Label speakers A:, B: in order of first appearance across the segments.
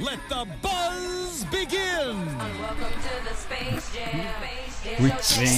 A: let the buzz begin.
B: Welcome to the Space Jam.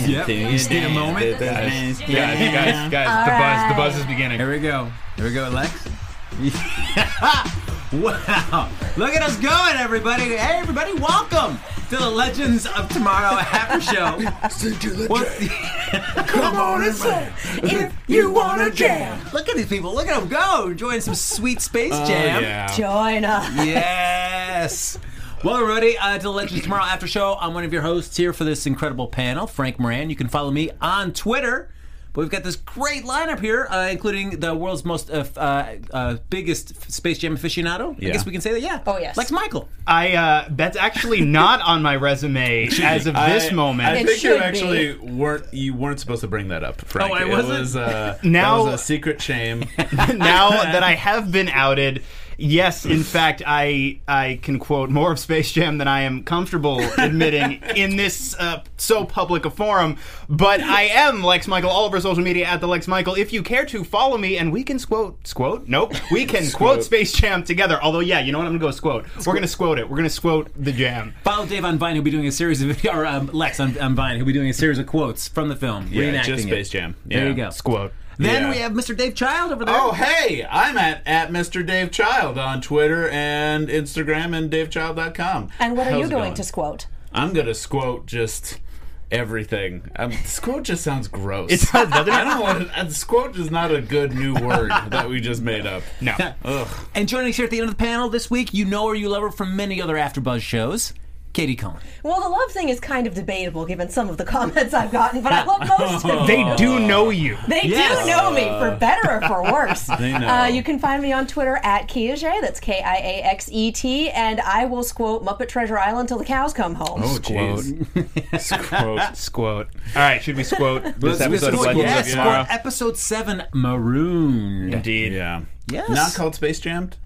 C: Yep. Is there a moment?
D: Guys, guys, guys, guys, the buzz, the buzz is beginning.
C: Here we go. Here we go, Lex. wow. Look at us going, everybody. Hey, everybody, welcome to the Legends of Tomorrow After Show. What's the-
E: Come on and say if you want to jam.
C: Look at these people. Look at them go. Enjoying some sweet Space Jam.
D: yeah.
E: Join us.
C: Yes. Well, everybody, uh, to the Legends of Tomorrow After Show. I'm one of your hosts here for this incredible panel, Frank Moran. You can follow me on Twitter. But we've got this great lineup here, uh, including the world's most uh, uh, uh, biggest Space Jam aficionado. I guess we can say that, yeah.
E: Oh, yes.
C: Lex Michael.
D: I uh, that's actually not on my resume as of this
F: I-
D: moment.
F: I
E: It
F: think you
E: should be.
F: actually weren't you weren't supposed to bring that up, Frank.
C: Oh, I
F: It
C: wasn't?
F: was uh,
D: Now-
F: that was a secret shame.
D: now that I have been outed, yes, in fact, I I can quote more of Space Jam than I am comfortable admitting in this uh, so public a forum. But I am Lex Michael all over social media at the Lex Michael. If you care to follow me, and we can squote squote. Nope, we can quote Space Jam together. Although, yeah, you know what? I'm gonna go squote. We're gonna squote it. We're gonna squote the jam.
C: Follow Dave on Vine. He'll be doing a series of, or um, Lex on, on Vine. He'll be doing a series of quotes from the film,
F: Yeah,
C: reenacting
F: just
C: it.
F: Space Jam.
C: There you go.
D: Squote.
C: Then
F: Yeah.
C: we have Mr. Dave Child over there.
F: Oh, hey, I'm at, at Mr. Dave Child on Twitter and Instagram and davechild.com.
E: And what are
F: How's
E: you
F: it
E: going
F: going?
E: to squote?
F: I'm going to squote just everything. Um, squote just sounds gross.
D: It does, doesn't it?
F: I don't want to, uh, squote is not a good new word that we just made up.
D: No.
F: Ugh.
C: And joining us here at the end of the panel this week, you know her, you love her from many other AfterBuzz shows, Katie Cullen.
E: Well, the love thing is kind of debatable given some of the comments I've gotten, but I love most of them.
D: They do know you.
E: They
C: Yes.
E: do know me for better or for worse.
F: They know.
E: Uh, you can find me on Twitter at Kiaxet. That's K I A X E T, and I will quote Muppet Treasure Island till the cows come home.
F: Oh, jeez. Squote.
D: Squote. All right, should we squote this
C: Let's-
D: episode of Legends
C: yes,
D: of Tomorrow?
C: episode seven, Marooned.
D: Indeed.
F: Yeah.
C: Yes.
F: Not called Space Jammed?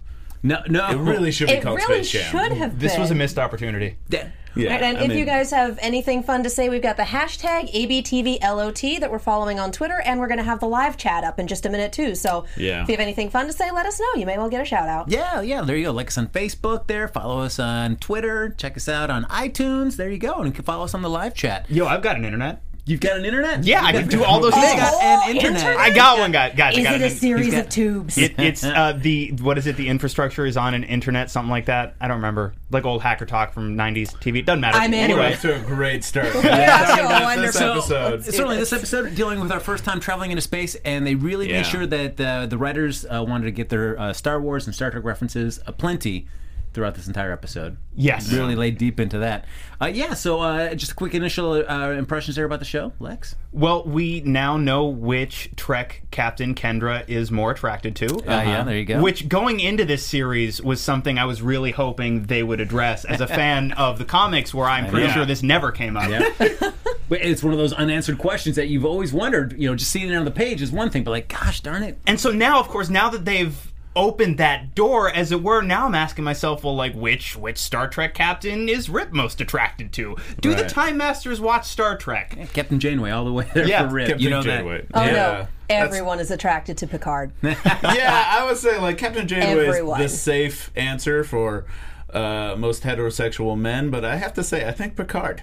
C: No, no.
F: It really should be
E: It
F: called
E: really
F: Space Jam.
E: should have
D: This
E: been.
D: was a missed opportunity.
C: Yeah.
F: Yeah,
E: Right, and
F: I
E: if
F: mean-
E: you guys have anything fun to say, we've got the hashtag ABTVLOT that we're following on Twitter, and we're going to have the live chat up in just a minute, too. So
F: Yeah.
E: if you have anything fun to say, let us know. You may well get a shout out.
C: Yeah, yeah, there you go. Like us on Facebook there. Follow us on Twitter. Check us out on iTunes. There you go. And you can follow us on the live chat.
D: Yo, I've got an internet.
C: You've got an internet?
D: Yeah, I can do all those
C: He's
D: things.
C: got
E: Oh,
C: an internet.
E: internet?
D: I got one, guys. Guys, I
E: Is
D: got
E: it
D: an
E: a series
C: got-
E: of tubes?
D: It, it's uh, the what is it? The infrastructure is on an internet, something like that. I don't remember, like old hacker talk from '90s TV. It doesn't matter.
E: I'm in.
F: We're
D: Anyway,
F: off to a great start.
E: Yeah, so
F: This
E: wonderful.
F: episode.
C: Certainly, this episode dealing with our first time traveling into space, and they really
F: Yeah.
C: made sure that uh, the writers uh, wanted to get their uh, Star Wars and Star Trek references aplenty throughout this entire episode.
D: Yes.
C: really laid deep into that. Uh, yeah, so uh, just a quick initial uh, impressions there about the show, Lex.
D: well, we now know which Trek Captain Kendra is more attracted to.
C: Uh, yeah, there you go.
D: Which going into this series was something I was really hoping they would address as a fan of the comics, where I'm pretty
F: know.
D: sure this never came up.
C: But it's one of those unanswered questions that you've always wondered. You know, just seeing it on the page is one thing, but like, gosh darn it,
D: And so now, of course, now that they've opened that door, as it were, now I'm asking myself, well, like, which which Star Trek captain is Rip most attracted to? Do the Time Masters watch Star Trek?
C: Captain Janeway all the way there
D: Yeah,
C: for Rip.
F: Captain
C: you know
F: Janeway.
C: that.
E: Oh
F: yeah.
E: no,
F: That's-
E: everyone is attracted to Picard.
F: yeah, I would say like Captain Janeway
E: Everyone.
F: is the safe answer for uh, most heterosexual men, but I have to say I think Picard.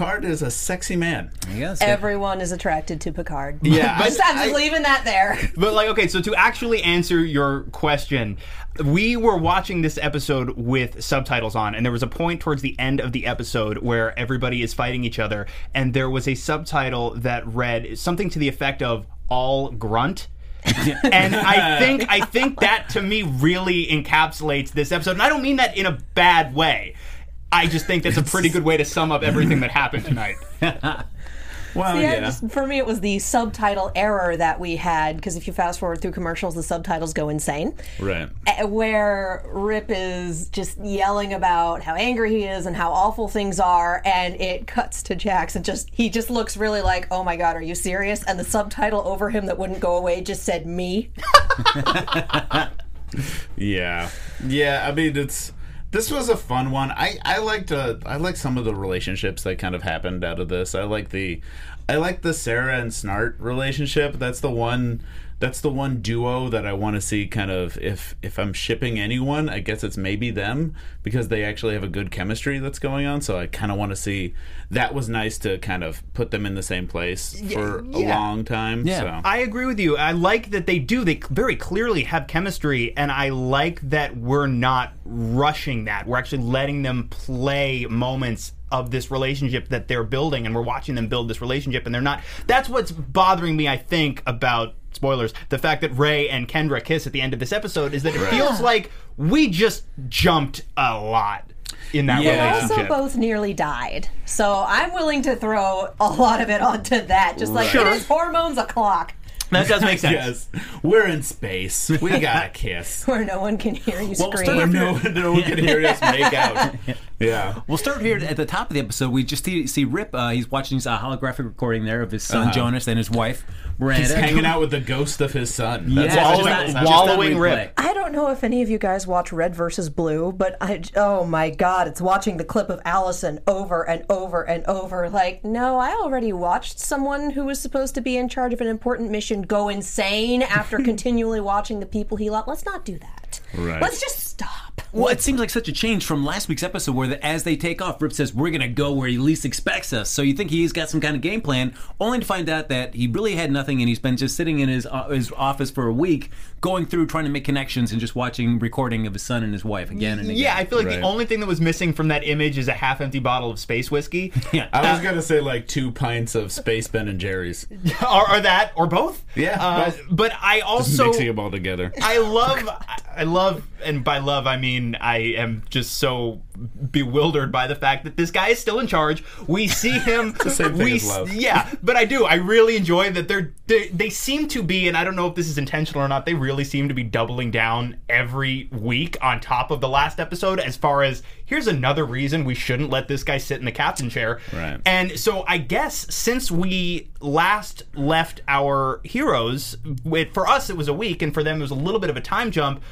F: Picard is a sexy man.
C: Yes.
E: Everyone is attracted to Picard.
D: Yeah,
E: I'm just, I'm just
D: I-
E: leaving that there.
D: But like, okay, so to actually answer your question, we were watching this episode with subtitles on, and there was a point towards the end of the episode where everybody is fighting each other, and there was a subtitle that read something to the effect of "all grunt." and I think I think that to me really encapsulates this episode, and I don't mean that in a bad way. I just think that's a pretty good way to sum up everything that happened tonight.
F: Well,
E: yeah,
F: yeah.
E: just, for me, it was the subtitle error that we had because if you fast forward through commercials, the subtitles go insane.
F: Right.
E: Where Rip is just yelling about how angry he is and how awful things are, and it cuts to Jax and just he just looks really like, "Oh my god, are you serious?" And the subtitle over him that wouldn't go away just said "me."
F: Yeah, yeah. I mean, it's this was a fun one. I I liked uh, I like some of the relationships that kind of happened out of this. I like the I like the Sarah and Snart relationship. That's the one. That's the one duo that I want to see. Kind of if if I'm shipping anyone, I guess it's maybe them because they actually have a good chemistry that's going on. So I kind of want to see. That was nice to kind of put them in the same place for a long time.
C: Yeah.
F: So.
D: I agree with you. I like that they do. They very clearly have chemistry, and I like that we're not rushing that. We're actually letting them play moments of this relationship that they're building, and we're watching them build this relationship, and they're not. That's what's bothering me, I think, about spoilers. The fact that Ray and Kendra kiss at the end of this episode is that it feels like we just jumped a lot in that
E: They
D: relationship.
E: also both nearly died, so I'm willing to throw a lot of it onto that. Just like
D: Sure.
E: it is hormones o'clock,
D: that does make sense.
F: Yes, we're in space. We gotta kiss.
E: where no one can hear you
C: Well,
E: scream.
C: start off
F: no, no one can hear us make out. Yeah.
C: We'll start here at the top of the episode. We just see, see Rip. Uh, he's watching a holographic recording there of his son Jonas and his wife Miranda.
F: He's hanging out with the ghost of his son. That's
C: just
F: all
D: wallowing-
C: that- just
F: is.
C: that
D: wallowing
C: replay.
D: Rip.
E: I don't know if any of you guys watch Red versus Blue, but I oh my god, it's watching the clip of Allison over and over and over. Like, no, I already watched someone who was supposed to be in charge of an important mission go insane after continually watching the people he loved. Let's not do that.
F: Right.
E: Let's just stop.
C: Well, it seems like such a change from last week's episode where the, as they take off, Rip says, We're going to go where he least expects us. So you think he's got some kind of game plan, only to find out that he really had nothing and he's been just sitting in his, uh, his office for a week, going through trying to make connections and just watching recording of his son and his wife again and again.
D: Yeah, I feel like
F: Right.
D: the only thing that was missing from that image is a half-empty bottle of space whiskey.
C: Yeah.
F: I was gonna say like two pints of Space Ben and Jerry's.
D: or, or that, or both.
F: Yeah,
D: Uh,
F: both.
D: but I also
F: mixing them all together.
D: I love, I love, and by love I mean I am just so bewildered by the fact that this guy is still in charge. We see him.
F: the same thing
D: we. Yeah, but I do. I really enjoy that they're they, they seem to be, and I don't know if this is intentional or not. They really seem to be doubling down every week on top of the last episode, as far as here's another reason we shouldn't let this guy sit in the captain chair.
F: Right.
D: And so I guess since we last left our heroes, it, for us it was a week, and for them it was a little bit of a time jump.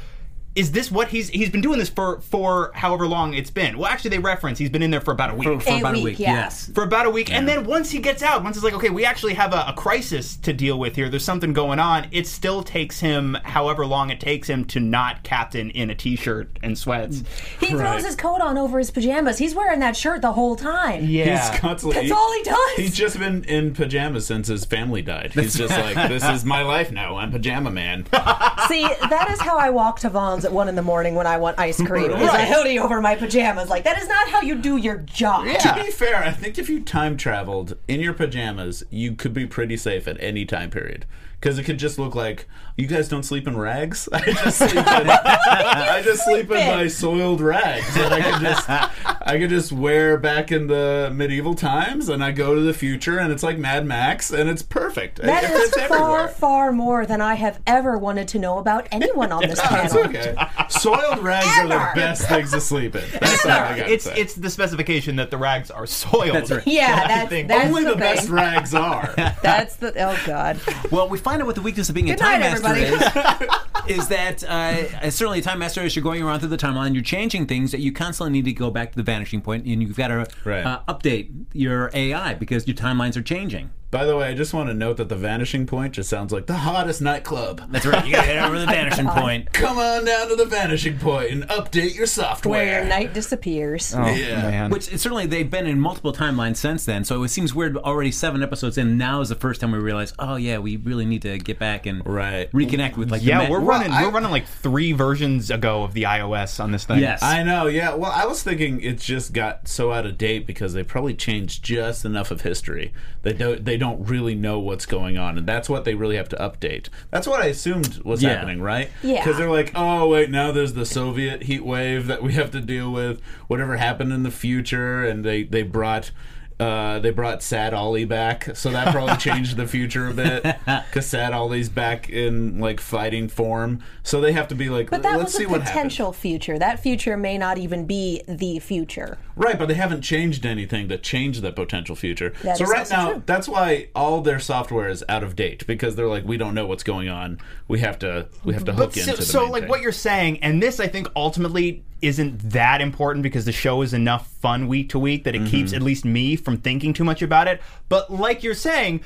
D: Is this what he's he's been doing this for for however long it's been? Well, actually, they reference he's been in there for about a week.
C: For, for
E: A
C: about a
E: week,
C: week,
E: yeah.
C: yes.
D: for about a week, and then once he gets out, once it's like, okay, we actually have a, a crisis to deal with here. There's something going on. It still takes him, however long it takes him, to not captain in a t-shirt and sweats.
E: He throws his coat on over his pajamas. He's wearing that shirt the whole time.
D: Yeah,
F: He's constantly.
E: That's all he does.
F: He's just been in pajamas since his family died. He's just like, this is my life now. I'm pajama man.
E: See, that is how I walk to Vons at one in the morning when I want ice cream. Is a
D: Right.
E: hoodie over my pajamas. Like that is not how you do your job.
F: To be fair, I think if you time traveled in your pajamas, you could be pretty safe at any time period. because it could just look like you guys don't sleep in rags. I just sleep in, I just sleep in my soiled rags, and I can just I could just wear back in the medieval times, and I go to the future, and it's like Mad Max, and it's perfect.
E: That
F: it
E: is far,
F: everywhere.
E: far more than I have ever wanted to know about anyone on this
F: That's
E: panel.
F: okay. Soiled rags are the best things to sleep in. That's all I got
D: It's
F: say.
D: it's the specification that the rags are soiled.
C: That's right.
E: Yeah,
D: I
E: that's,
D: think
E: that's
F: only
E: the,
F: the, best rags are.
E: That's the oh god.
C: Well, we find out what the weakness of being
E: Good
C: a time
E: night,
C: master
E: everybody.
C: is. Is that uh, certainly a time master? As you're going around through the timeline, you're changing things that you constantly need to go back to the vanishing point, and you've got to
F: Right.
C: uh, update your AI because your timelines are changing.
F: By the way, I just want to note that the Vanishing Point just sounds like the hottest nightclub.
C: That's right. You got to head over to the vanishing oh point.
F: Come on down to the Vanishing Point and update your
E: Where
F: software.
E: your night disappears.
D: Oh,
F: Yeah.
D: man.
C: Which certainly they've been in multiple timelines since then, so it seems weird. Already seven episodes in, now is the first time we realize, oh yeah, we really need to get back and
F: Right.
C: reconnect with like
D: yeah,
C: men-
D: we're
F: Well,
D: running
F: I-
D: we're running like three versions ago of the iOS on this thing.
C: Yes.
F: I know, yeah. Well, I was thinking it just got so out of date because they probably changed just enough of history. They don't they don't really know what's going on, and that's what they really have to update. That's what I assumed was
C: Yeah.
F: happening, right?
E: Yeah.
F: Because they're like, oh wait, now there's the Soviet heat wave that we have to deal with. Whatever happened in the future, and they they brought. Uh, they brought Sad Ollie back, so that probably changed the future a bit. Because Sad Ollie's back in like fighting form, so they have to be like,
E: But that
F: let's
E: was
F: see
E: a potential future. That future may not even be the future.
F: Right, but they haven't changed anything to change the potential future.
E: That
F: so right now,
E: true.
F: that's why all their software is out of date because they're like, we don't know what's going on. We have to, we have to hook
D: But so,
F: into the
D: so
F: main
D: like
F: thing.
D: what you're saying, and this I think ultimately isn't that important because the show is enough fun week to week that it keeps mm-hmm. at least me from thinking too much about it. But like you're saying,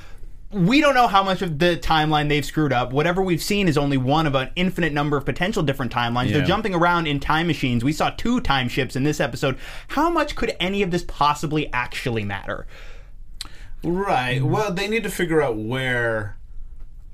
D: we don't know how much of the timeline they've screwed up. Whatever we've seen is only one of an infinite number of potential different timelines.
F: Yeah.
D: They're jumping around in time machines. We saw two time ships in this episode. How much could any of this possibly actually matter?
F: Right. Well, they need to figure out where,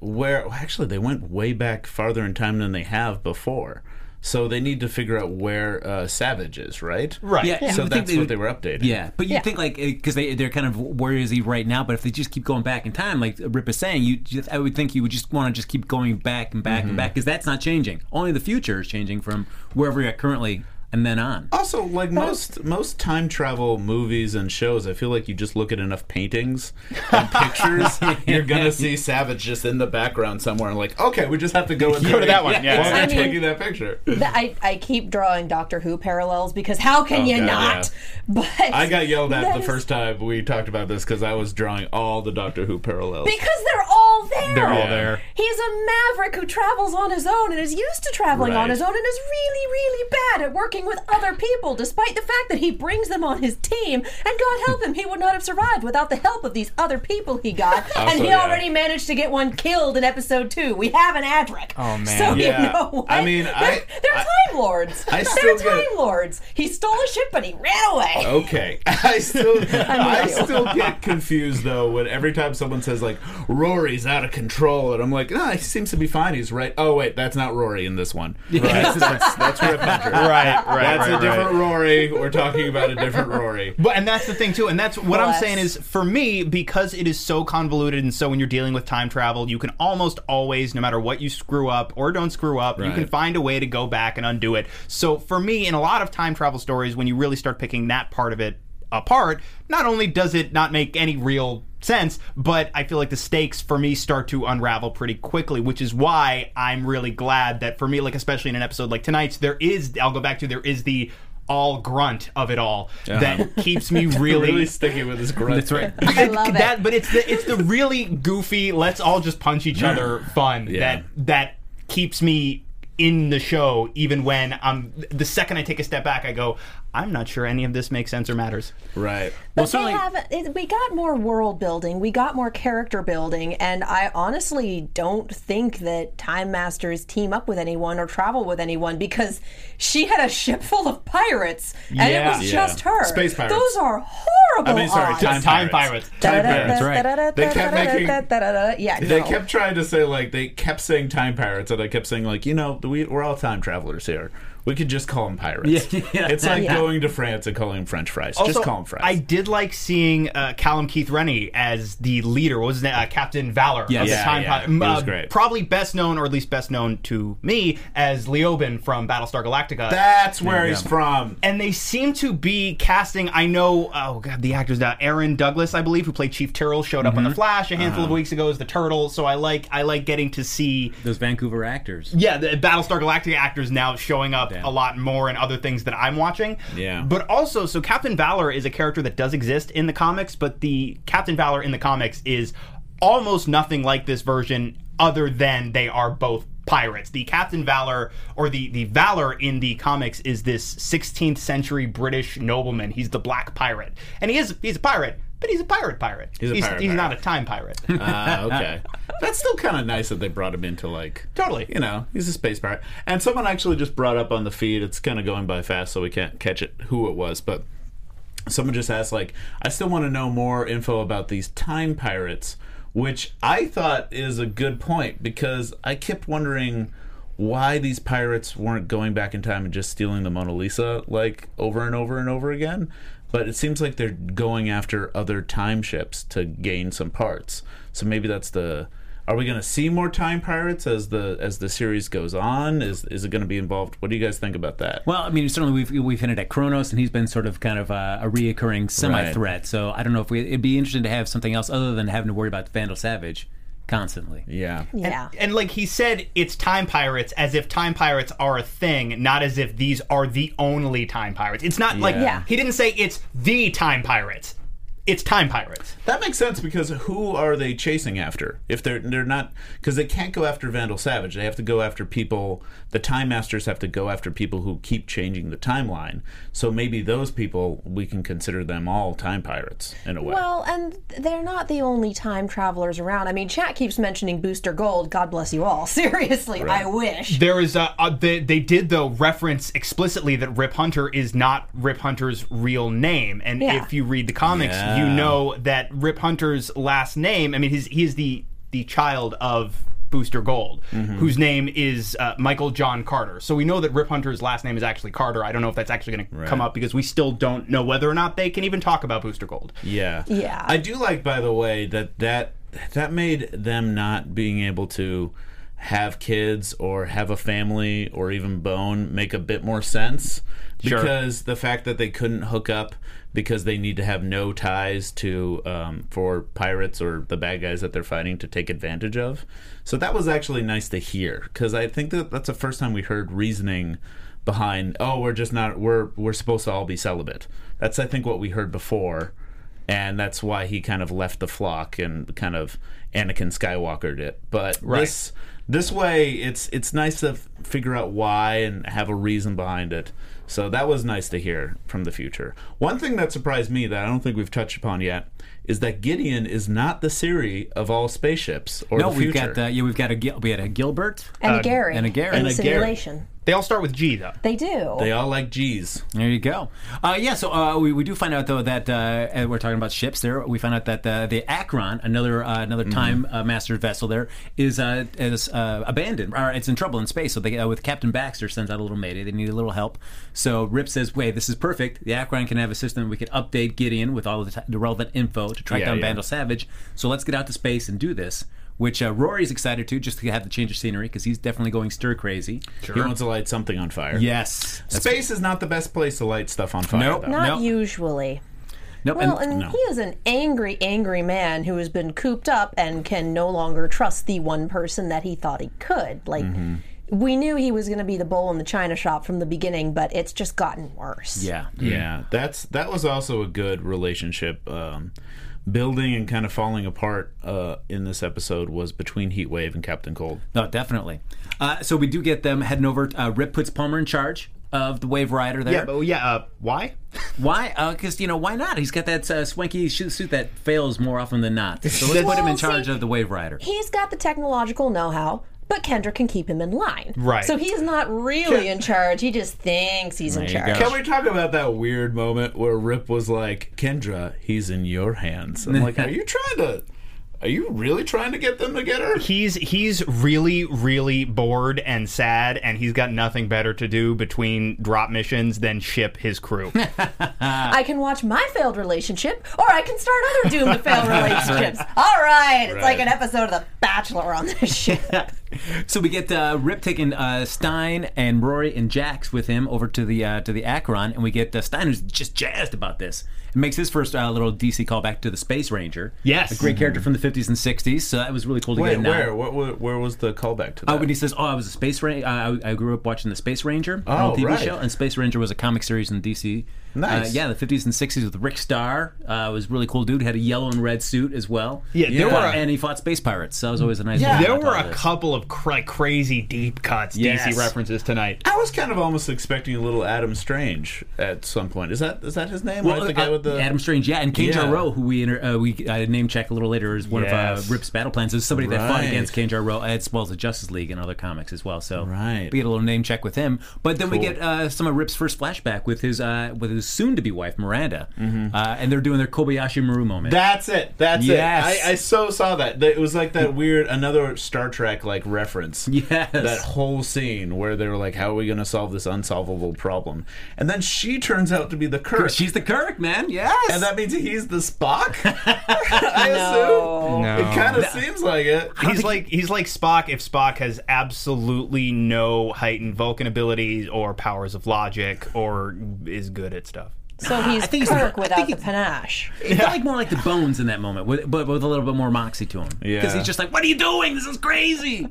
F: where. well, Actually, they went way back farther in time than they have before. So they need to figure out where uh, Savage is, right?
D: Right.
C: Yeah, you
F: So that's
C: they
F: what they were updating.
C: Yeah, but you
E: Yeah.
C: think like because they they're kind of where is he right now? But if they just keep going back in time, like Rip is saying, you just, I would think you would just want to just keep going back and back and back because that's not changing. Only the future is changing from wherever you're at currently and then on.
F: Also, like most most time travel movies and shows, I feel like you just look at enough paintings and pictures, you're gonna see Savage just in the background somewhere. And like, okay, we just have to go and
D: Go to that one, yeah.
F: While
E: I
F: we're
E: mean-
F: taking that picture.
E: Th- I, I keep drawing Doctor Who parallels because how can
F: Oh,
E: you
F: God,
E: not? But
F: I got yelled at the
E: is-
F: first time we talked about this because I was drawing all the Doctor Who parallels.
E: because they're all there.
D: They're all
F: Yeah.
D: there.
E: He's a maverick who travels on his own and is used to traveling on
F: Right.
E: his own and is really, really bad at working with other people, despite the fact that he brings them on his team. And God help him, he would not have survived without the help of these other people he got. and
F: Also,
E: he
F: yeah.
E: already managed to get one killed in episode two. We have an Adric.
D: Oh, man.
E: So
F: Yeah.
E: you know what?
F: I mean,
E: they're,
F: I-
E: they're
F: I-
E: time lords.
F: I
E: they're
F: still
E: time
F: get- Oh,
E: lords. He stole a ship and he ran away.
F: Okay, I still, I still get confused though when every time someone says like Rory's out of control, and I'm like, no, he seems to be fine. He's right. Oh wait, that's not Rory in this one. Right, that's, that's, that's Rip Hunter.
D: Right, right,
F: That's
D: right,
F: a different
D: right.
F: Rory. We're talking about a different Rory.
D: But and that's the thing too, and that's what I'm saying is for me because it is so convoluted, and so when you're dealing with time travel, you can almost always, no matter what you screw up or don't screw up, you can find a way to go back and undo it. So for me, in a lot of time travel stories, when you really start picking that part of it apart, not only does it not make any real sense, but I feel like the stakes for me start to unravel pretty quickly, which is why I'm really glad that for me, like especially in an episode like tonight's, there is I'll go back to there is the all grunt of it all that keeps me really,
F: Really sticking with this grunt.
C: That's right.
E: I love it.
D: that, but it's the it's the really goofy. Let's all just punch each other fun
F: Yeah.
D: that that keeps me in the show. Even when I'm the second I take a step back, I go, I'm not sure any of this makes sense or matters.
F: Right.
E: But
C: certainly-
E: they have, it, we got more world building, we got more character building, and I honestly don't think that Time Masters team up with anyone or travel with anyone because she had a ship full of pirates, and it was
F: Yeah.
E: just her.
F: Space pirates.
E: Those are horrible.
F: I mean, sorry,
E: odds.
F: time,
D: Time
F: pirates.
D: pirates.
F: Time pirates.
C: right.
F: They kept making-
E: Yeah,
F: They
E: no.
F: kept trying to say like they kept saying time pirates, and I kept saying like you know we we're all time travelers here. We could just call them pirates.
C: Yeah, yeah.
F: It's like
E: Yeah.
F: going to France and calling them French fries.
D: Also,
F: just call them fries.
D: I did like seeing uh, Callum Keith Rennie as the leader. What was his name? Uh, Captain Valor.
C: Yes.
D: of the
F: Yeah,
D: time
F: yeah.
D: Pi-
F: He was great.
D: Probably best known, or at least best known to me, as Leoben from Battlestar Galactica.
F: That's where
C: Yeah.
F: he's from.
D: and they seem to be casting. I know, oh god, the actor's now Aaron Douglas, I believe, who played Chief Tyrol, showed up on
F: Mm-hmm.
D: the Flash a handful
F: Uh-huh.
D: of weeks ago as the Turtle. So I like, I like getting to see
C: Those Vancouver actors.
D: yeah, the Battlestar Galactica actors now showing up
C: Yeah.
D: a lot more in other things that I'm watching.
F: Yeah.
D: But also, so Captain Valor is a character that does exist in the comics, but the Captain Valor in the comics is almost nothing like this version other than they are both pirates. The Captain Valor or the the Valor in the comics is this 16th century British nobleman. He's the black pirate. And he is he's a pirate, but he's a pirate pirate.
F: He's a pirate pirate.
D: not a time pirate.
F: Ah, okay. That's still kind of nice that they brought him into like
D: Totally.
F: You know, he's a space pirate. And someone actually just brought up on the feed. It's kind of going by fast, so we can't catch it who it was, but someone just asked like, I still want to know more info about these time pirates, which I thought is a good point because I kept wondering why these pirates weren't going back in time and just stealing the Mona Lisa like over and over and over again. But it seems like they're going after other time ships to gain some parts. So maybe that's the. Are we going to see more time pirates as the as the series goes on? Is is it going to be involved? What do you guys think about that?
C: Well, I mean, certainly we've we've hinted at Chronos, and he's been sort of kind of uh, a reoccurring semi-threat. So I don't know if we. It'd be interesting to have something else other than having to worry about Vandal Savage constantly.
F: yeah.
E: Yeah.
D: And like he said, it's time pirates as if time pirates are a thing, not as if these are the only time pirates. It's not like
E: Yeah.
D: he didn't say it's the time pirates. It's time pirates.
F: That makes sense because who are they chasing after? If they're they're not because they can't go after Vandal Savage. They have to go after people. The Time Masters have to go after people who keep changing the timeline. So maybe those people we can consider them all time pirates in a way.
E: Well, and they're not the only time travelers around. I mean, chat keeps mentioning Booster Gold. God bless you all. Seriously, I wish.
D: There is a, a they, they did though reference explicitly that Rip Hunter is not Rip Hunter's real name, and
E: Yeah.
D: if you read the comics, you know that Rip Hunter's last name. I mean, his he is the the child of Booster Gold, whose name is uh, Michael John Carter. So we know that Rip Hunter's last name is actually Carter. I don't know if that's actually going to come up because we still don't know whether or not they can even talk about Booster Gold.
F: Yeah.
E: Yeah.
F: I do like by the way that that that made them not being able to have kids or have a family or even bone make a bit more sense
D: Sure.
F: because the fact that they couldn't hook up because they need to have no ties to um, for pirates or the bad guys that they're fighting to take advantage of. So that was actually nice to hear because I think that that's the first time we heard reasoning behind. Oh, we're just not. We're we're supposed to all be celibate. That's I think what we heard before and that's why he kind of left the flock and kind of Anakin Skywalkered it. But this this way, it's it's nice to f- figure out why and have a reason behind it. So that was nice to hear from the future. One thing that surprised me that I don't think we've touched upon yet is that Gideon is not the Siri of all spaceships or
C: No,
F: the
C: we've got uh, yeah, we've got a we had a Gilbert.
E: And
D: Uh,
E: a Gary.
C: and a Gary.
E: In
C: And
E: the
F: a Gary.
E: Simulation.
D: They all start with G though.
E: They do.
F: they all like G's.
C: There you go. Uh, yeah, so uh, we, we do find out though that uh, we're talking about ships. There, we find out that uh, the Acheron, another uh, another time uh, master vessel, there is uh, is uh, abandoned or it's in trouble in space. So they uh, with Captain Baxter sends out a little mayday. They need a little help. So Rip says, "Wait, this is perfect. The Acheron can have a system. We can update Gideon with all of the, t- the relevant info to track
F: Yeah,
C: down
F: yeah.
C: Vandal Savage. So let's get out to space and do this." Which uh, Rory's excited to just to have the change of scenery because he's definitely going stir crazy.
F: He wants to light something on fire.
C: Yes, That's-
F: Space is not the best place to light stuff on fire.
C: Nope.
F: though.
E: Not
C: Nope.
E: usually.
C: Nope,
E: Well,
C: and-
E: and
F: no.
E: he is an angry, angry man who has been cooped up and can no longer trust the one person that he thought he could. Like,
F: Mm-hmm.
E: we knew he was going to be the bull in the china shop from the beginning, but it's just gotten worse.
C: yeah,
F: Yeah, that's that was also a good relationship um, building and kind of falling apart uh, in this episode was between Heat Wave and Captain Cold.
C: No, definitely. Uh, so we do get them heading over. Uh, Rip puts Palmer in charge of the Wave Rider there.
D: Yeah, but yeah. Uh, why?
C: why? Because you know why not? He's got that uh, swanky suit that fails more often than not. So let's put him in charge
E: see-
C: of the Wave Rider.
E: He's got the technological know how. But Kendra can keep him in line.
D: Right.
E: So he's not really in charge. He just thinks he's in
C: There you
E: charge.
C: go.
F: Can we talk about that weird moment where Rip was like, "Kendra, he's in your hands." I'm like, "Are you trying to?" Are you really trying to get them together?
D: He's he's really really bored and sad, and he's got nothing better to do between drop missions than ship his crew.
E: I can watch my failed relationship, or I can start other doomed to fail relationships. All right, it's like an episode of The Bachelor on this ship.
C: So we get uh, Rip taking uh, Stein and Rory and Jax with him over to the uh, to the Acheron, and we get uh, Stein who's just jazzed about this. It makes his first uh, little DC callback to the Space Ranger.
D: Yes.
C: a great character from the 50s and 60s. So that was really cool to
F: Wait,
C: get. a
F: where? What, where? Where was the callback to that?
C: Uh, when he says, "Oh, I was a space ranger," uh, I, I grew up watching the Space Ranger
F: Oh,
C: on TV
F: right.
C: show, and Space Ranger was a comic series in DC.
F: Nice.
C: Uh, yeah, the 50s and 60s with Rick Starr uh, was a really cool dude. Had a yellow and red suit as well.
D: Yeah, there
C: Uh,
D: were a-
C: and he fought space pirates. So that was always a nice.
F: Yeah.
D: there were a couple of cra- crazy deep cuts
C: Yes.
D: DC references tonight.
F: I was kind of almost expecting a little Adam Strange at some point. Is that is that his name?
C: Well,
F: right? The guy
C: uh,
F: with the
C: Adam Strange, yeah, and Kane
F: Yeah.
C: Jarro, who we inter- uh, we uh, name check a little later, is one
F: Yes.
C: of uh, Rip's battle plans. Is somebody that fought against Kanjar Ro, as well as the Justice League and other comics as well. So
F: Right.
C: we get a little name check with him. But then we get uh, some of Rip's first flashback with his uh, with his soon-to-be wife Miranda, uh, and they're doing their Kobayashi Maru moment.
F: That's it. That's
C: Yes.
F: it. I, I so saw that. That- It was like that weird another Star Trek like reference.
C: Yes.
F: That whole scene where they were like, "How are we going to solve this unsolvable problem?" And then she turns out to be the Kirk.
C: She's the Kirk, man. Yes.
F: and that means he's the Spock. I
E: No.
F: assume. It kind of seems like it.
D: He's like he's like Spock if Spock has absolutely no heightened Vulcan abilities or powers of logic or is good at stuff.
E: So he's
C: I think he's-
E: Kirk
C: I
E: without
C: think
E: the
C: he-
E: panache.
C: It felt like more like the bones in that moment, with, but with a little bit more moxie to him.
F: Yeah.
C: Because he's just like, "What are you doing? This is crazy."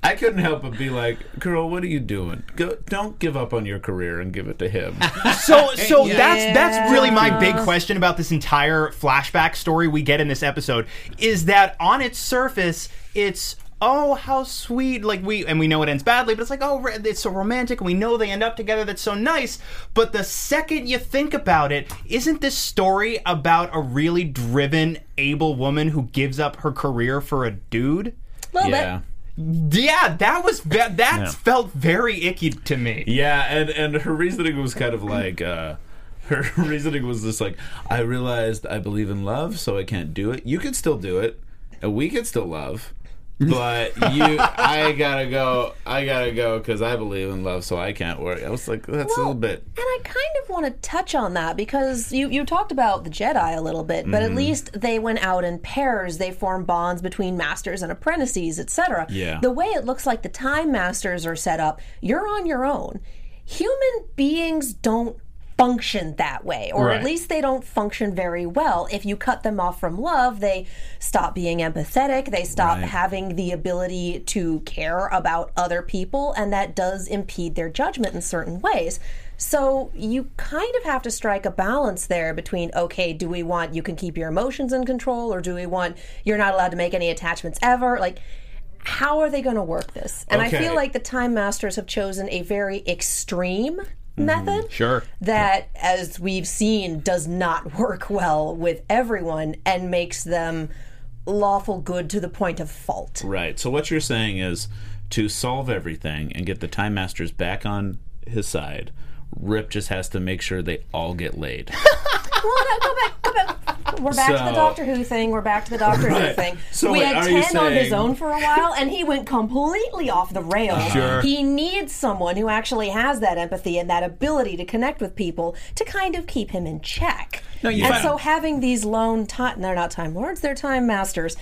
F: I couldn't help but be like, "Girl, what are you doing? Go, don't give up on your career and give it to him."
D: So so that's that's really my big question about this entire flashback story we get in this episode is that on its surface it's oh how sweet like we and we know it ends badly but it's like oh it's so romantic and we know they end up together that's so nice but the second you think about it isn't this story about a really driven able woman who gives up her career for a dude
E: Well,
F: yeah.
D: yeah that was that that
C: Yeah.
D: felt very icky to me
F: Yeah, and and her reasoning was kind of like uh her reasoning was just like I realized I believe in love, so I can't do it. You can still do it, and we can still love. But you, I gotta go. I gotta go because I believe in love, so I can't work. I was like, that's a little bit.
E: And I kind of want to touch on that because you, you talked about the Jedi a little bit, but at mm-hmm. least they went out in pairs. They formed bonds between masters and apprentices, etc.
F: Yeah.
E: The way it looks like the Time Masters are set up, you're on your own. Human beings don't function that way, or
D: Right.
E: at least they don't function very well. If you cut them off from love, they stop being empathetic, they stop having the ability to care about other people, and that does impede their judgment in certain ways. So you kind of have to strike a balance there between okay, do we want you can keep your emotions in control, or do we want you're not allowed to make any attachments ever? Like, how are they going to work this? And I feel like the Time Masters have chosen a very extreme method
D: sure
E: that, as we've seen, does not work well with everyone and makes them lawful good to the point of fault.
F: Right. So what you're saying is to solve everything and get the Time Masters back on his side. Rip just has to make sure they all get laid.
E: Well, no, go back, go back. We're back to the Doctor Who thing. We're back to the Doctor Who thing.
F: So
E: we
F: wait,
E: had ten on his own for a while, and he went completely off the rails. Uh-huh.
D: Sure.
E: He needs someone who actually has that empathy and that ability to connect with people to kind of keep him in check.
C: No, you
E: and
C: find-
E: so having these lone time they're not time lords, they're time masters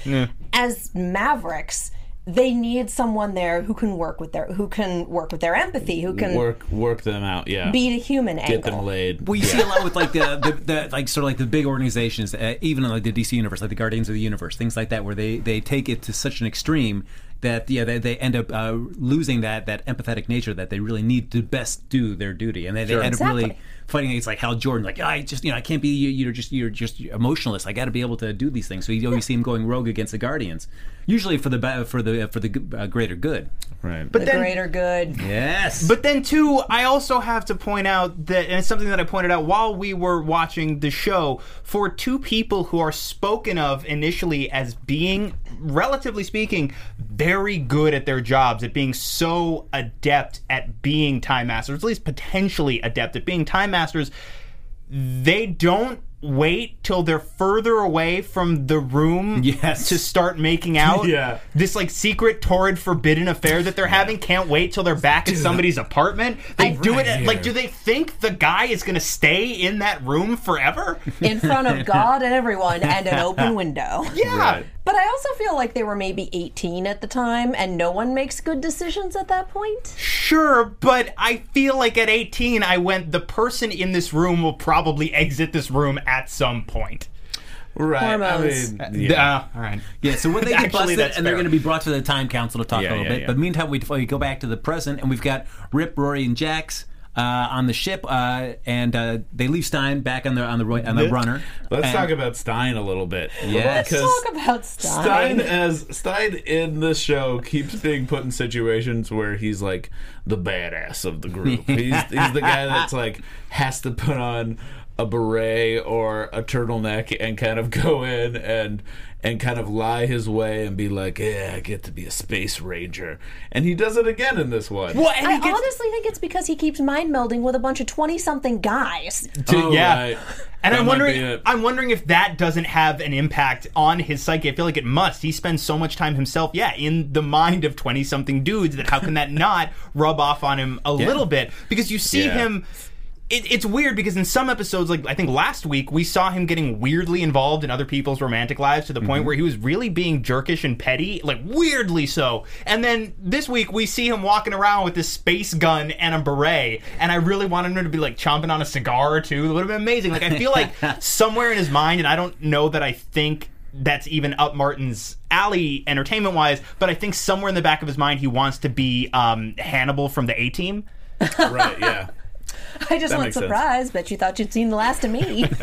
E: as mavericks. They need someone there who can work with their who can work with their empathy, who can
F: work work them out. Yeah.
E: be a human
F: get
E: angle.
F: them laid.
C: Well, you see a lot with like the, the, the like sort of like the big organizations, uh, even in like the DC universe, like the Guardians of the Universe, things like that, where they they take it to such an extreme that yeah they, they end up uh, losing that that empathetic nature that they really need to best do their duty, and they, they end up really
E: Exactly.
C: Fighting against like Hal Jordan, like I just you know I can't be you, you're just you're just emotionless. I got to be able to do these things. So you always see him going rogue against the Guardians, usually for the ba- for the for the uh, greater good.
F: right.
D: but
E: the
D: then
E: greater good.
C: Yes,
D: But then, too, I also have to point out that, and it's something that I pointed out while we were watching the show, for two people who are spoken of initially as being, relatively speaking, very good at their jobs, at being so adept at being time masters, at least potentially adept at being time masters, they don't wait till they're further away from the room
C: Yes.
D: to start making out.
F: Yeah.
D: This like secret, torrid, forbidden affair that they're having can't wait till they're back at somebody's apartment. They do it at, like do they think the guy is gonna stay in that room forever?
E: in front of God and everyone and an open window.
D: Yeah.
F: Right.
E: But I also feel like they were maybe 18 at the time and no one makes good decisions at that point.
D: Sure, but I feel like at 18 I went the person in this room will probably exit this room at some point.
F: Right.
E: Hormones.
F: I mean, yeah.
D: Uh, all right.
C: Yeah, so when they get
D: Actually,
C: busted,
D: that's
C: and they're going to be brought to the time council to talk
F: Yeah,
C: a little
F: yeah,
C: bit.
F: yeah.
C: But meantime, we, we go back to the present, and we've got Rip, Rory, and Jax uh, on the ship, uh, and uh, they leave Stein back on the on the ro- on the runner.
F: Let's
C: And-
F: talk about Stein a little bit.
C: Yes.
F: Because
E: Talk about Stein.
F: Stein as Stein in this show keeps being put in situations where he's like the badass of the group. He's he's the guy that's like has to put on a beret or a turtleneck and kind of go in and and kind of lie his way and be like, "Yeah, I get to be a space ranger," and he does it again in this one.
D: Well, and
E: I
D: gets
E: honestly think it's because he keeps mind melding with a bunch of 20 something guys.
D: to,
F: Oh,
D: yeah.
F: right.
D: And
F: That
D: I'm wondering. I'm wondering if that doesn't have an impact on his psyche. I feel like it must. He spends so much time himself, yeah, in the mind of 20 something dudes that how can that not rub off on him a little bit? Because you see
F: Yeah.
D: him it, it's weird because in some episodes, like I think last week, we saw him getting weirdly involved in other people's romantic lives to the point where he was really being jerkish and petty, like weirdly so. And then this week, we see him walking around with this space gun and a beret, and I really wanted him to be like chomping on a cigar or two. It would have been amazing. Like I feel like somewhere in his mind, and I don't know that I think that's even up Martin's alley entertainment wise, but I think somewhere in the back of his mind he wants to be um, Hannibal from the A Team.
F: right? Yeah.
E: I just
F: That
E: want
F: makes sense.
E: surprise, bet you thought you'd seen the last of me.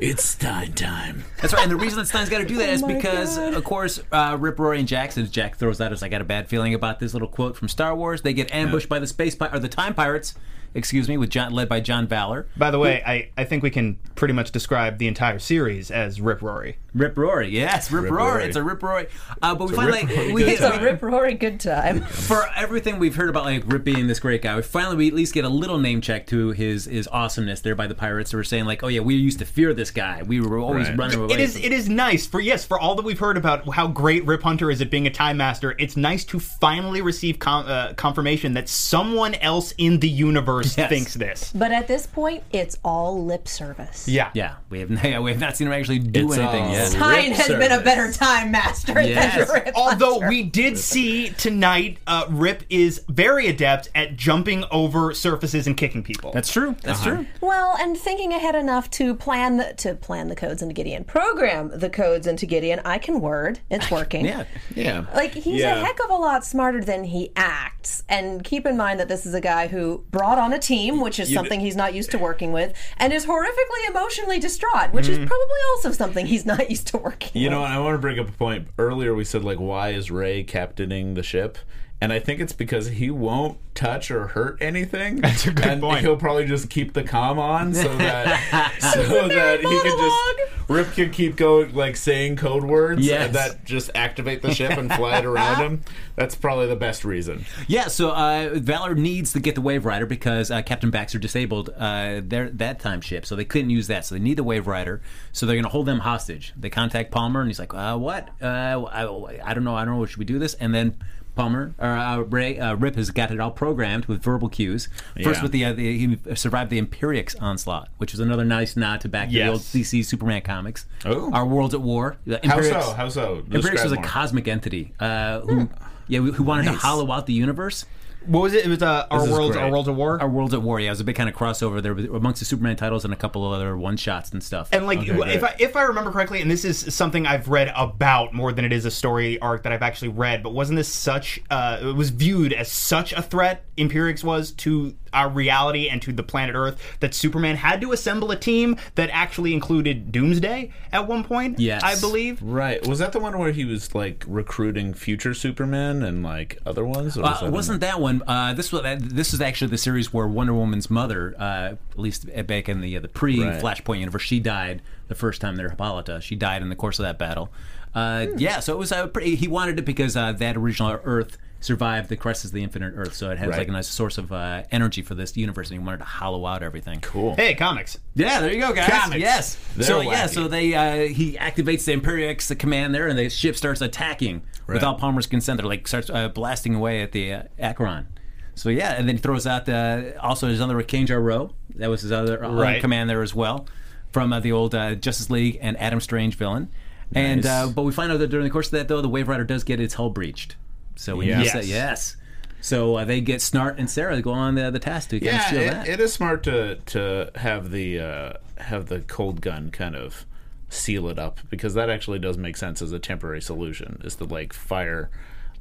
F: It's Stein time.
C: That's right. And the reason that Stein's got to do that is
E: Oh my
C: because,
E: God.
C: of course, uh, Rip, Rory, and Jackson. Jack throws out as I got a bad feeling about this little quote from Star Wars. They get ambushed by the space pi- or the time pirates. Excuse me, with John led by John Valor.
D: By the way, I, I think we can pretty much describe the entire series as Rip Rory.
C: Rip Rory, yes, Rip,
F: Rip
C: Rory.
F: Rory.
C: It's a Rip Rory. Uh, but we
F: a
C: find like we
F: good
E: it's
C: get
E: a rip roaring good time.
C: for everything we've heard about like Rip being this great guy. We finally we at least get a little name check to his his awesomeness there by the pirates. Who were saying like, oh yeah, we used to fear this guy. We were always
F: Right.
C: running away.
D: It is it is nice for yes for all that we've heard about how great Rip Hunter is at being a time master. It's nice to finally receive com- uh, confirmation that someone else in the universe
C: Yes.
D: thinks this.
E: But at this point, it's all lip service.
D: Yeah,
C: Yeah, we have yeah, we have not seen him actually do
F: It's
C: anything
F: all
C: yet.
F: Rip
E: Stein has been a better time master
C: Yes.
E: than Rip
D: Although
E: Hunter.
D: we did see tonight, uh, Rip is very adept at jumping over surfaces and kicking people.
C: That's true. That's true.
E: Well, and thinking ahead enough to plan the, to plan the codes into Gideon, program the codes into Gideon. I can word. It's working.
C: Yeah.
F: Yeah.
E: Like he's
F: Yeah.
E: a heck of a lot smarter than he acts. And keep in mind that this is a guy who brought on a team, which is something he's not used to working with, and is horrifically emotionally distraught, which is probably also something he's not used to working
F: You know, I want to bring up a point. Earlier, we said like, why is Ray captaining the ship? And I think it's because he won't touch or hurt anything. That's
D: a good
F: and
D: point.
F: He'll probably just keep the comm on so that so that he can just Rip can keep going like saying code words
C: Yes.
F: that just activate the ship and fly it around him. That's probably the best reason.
C: Yeah, so uh, Valor needs to get the Wave Rider because uh, Captain Baxter disabled uh, their that time ship, so they couldn't use that. So they need the Wave Rider. So they're going to hold them hostage. They contact Palmer, and he's like, uh, "What? Uh, I, I don't know. I don't know. Should we do this?" And then Palmer or uh, Ray uh, Rip has got it all programmed with verbal cues. First,
F: Yeah.
C: with the, uh, the he survived the Imperiex onslaught, which is another nice nod to back to the old DC Superman comics.
F: Oh.
C: Our world's at war. The
F: How so? How so?
C: Was a
F: more.
C: cosmic entity uh, who, yeah, who wanted to hollow out the universe.
D: What was it? It was uh, our
F: This is
D: world, our world's at war.
C: Our World's at War, yeah, it was a big kind of crossover there amongst the Superman titles and a couple of other one shots and stuff.
D: And like,
F: Okay,
D: if. I if I remember correctly, and this is something I've read about more than it is a story arc that I've actually read, but wasn't this such? Uh, it was viewed as such a threat. Imperiex was to our reality and to the planet Earth that Superman had to assemble a team that actually included Doomsday at one point.
C: Yes.
D: I believe.
F: Right. Was that the one where he was like recruiting future Superman and like other ones? Or was
C: Uh,
F: that
C: wasn't that one? Uh, this was this is actually the series where Wonder Woman's mother, uh, at least back in the uh, the pre
F: Right.
C: Flashpoint universe, she died the first time there, Hippolyta. She died in the course of that battle. Uh, Yeah, so it was uh, pretty. He wanted it because uh, that original Earth survive the crisis of the infinite Earth. So it has
F: Right.
C: like a nice source of uh, energy for this universe, and he wanted to hollow out everything.
F: Cool.
D: Hey, comics.
C: Yeah, there you go, guys.
F: Comics.
C: Yes.
F: They're
C: so yeah, so they uh, he activates the Imperiex command there, and the ship starts attacking without Palmer's consent. They're like starts uh, blasting away at the uh, Acheron. So yeah, and then he throws out the also his other Kanjar Ro. That was his other uh,
D: Right.
C: command there as well, from uh, the old uh, Justice League and Adam Strange villain. And
F: Nice.
C: uh, but we find out that during the course of that though, the Wave Rider does get its hull breached. So we
F: Yes.
C: yes. Say, yes. So uh, they get Snart and Sarah to go on the, the task to kind of
F: Yeah,
C: steal that.
F: it, it is smart to to have the uh, have the cold gun kind of seal it up because that actually does make sense as a temporary solution. Is to like fire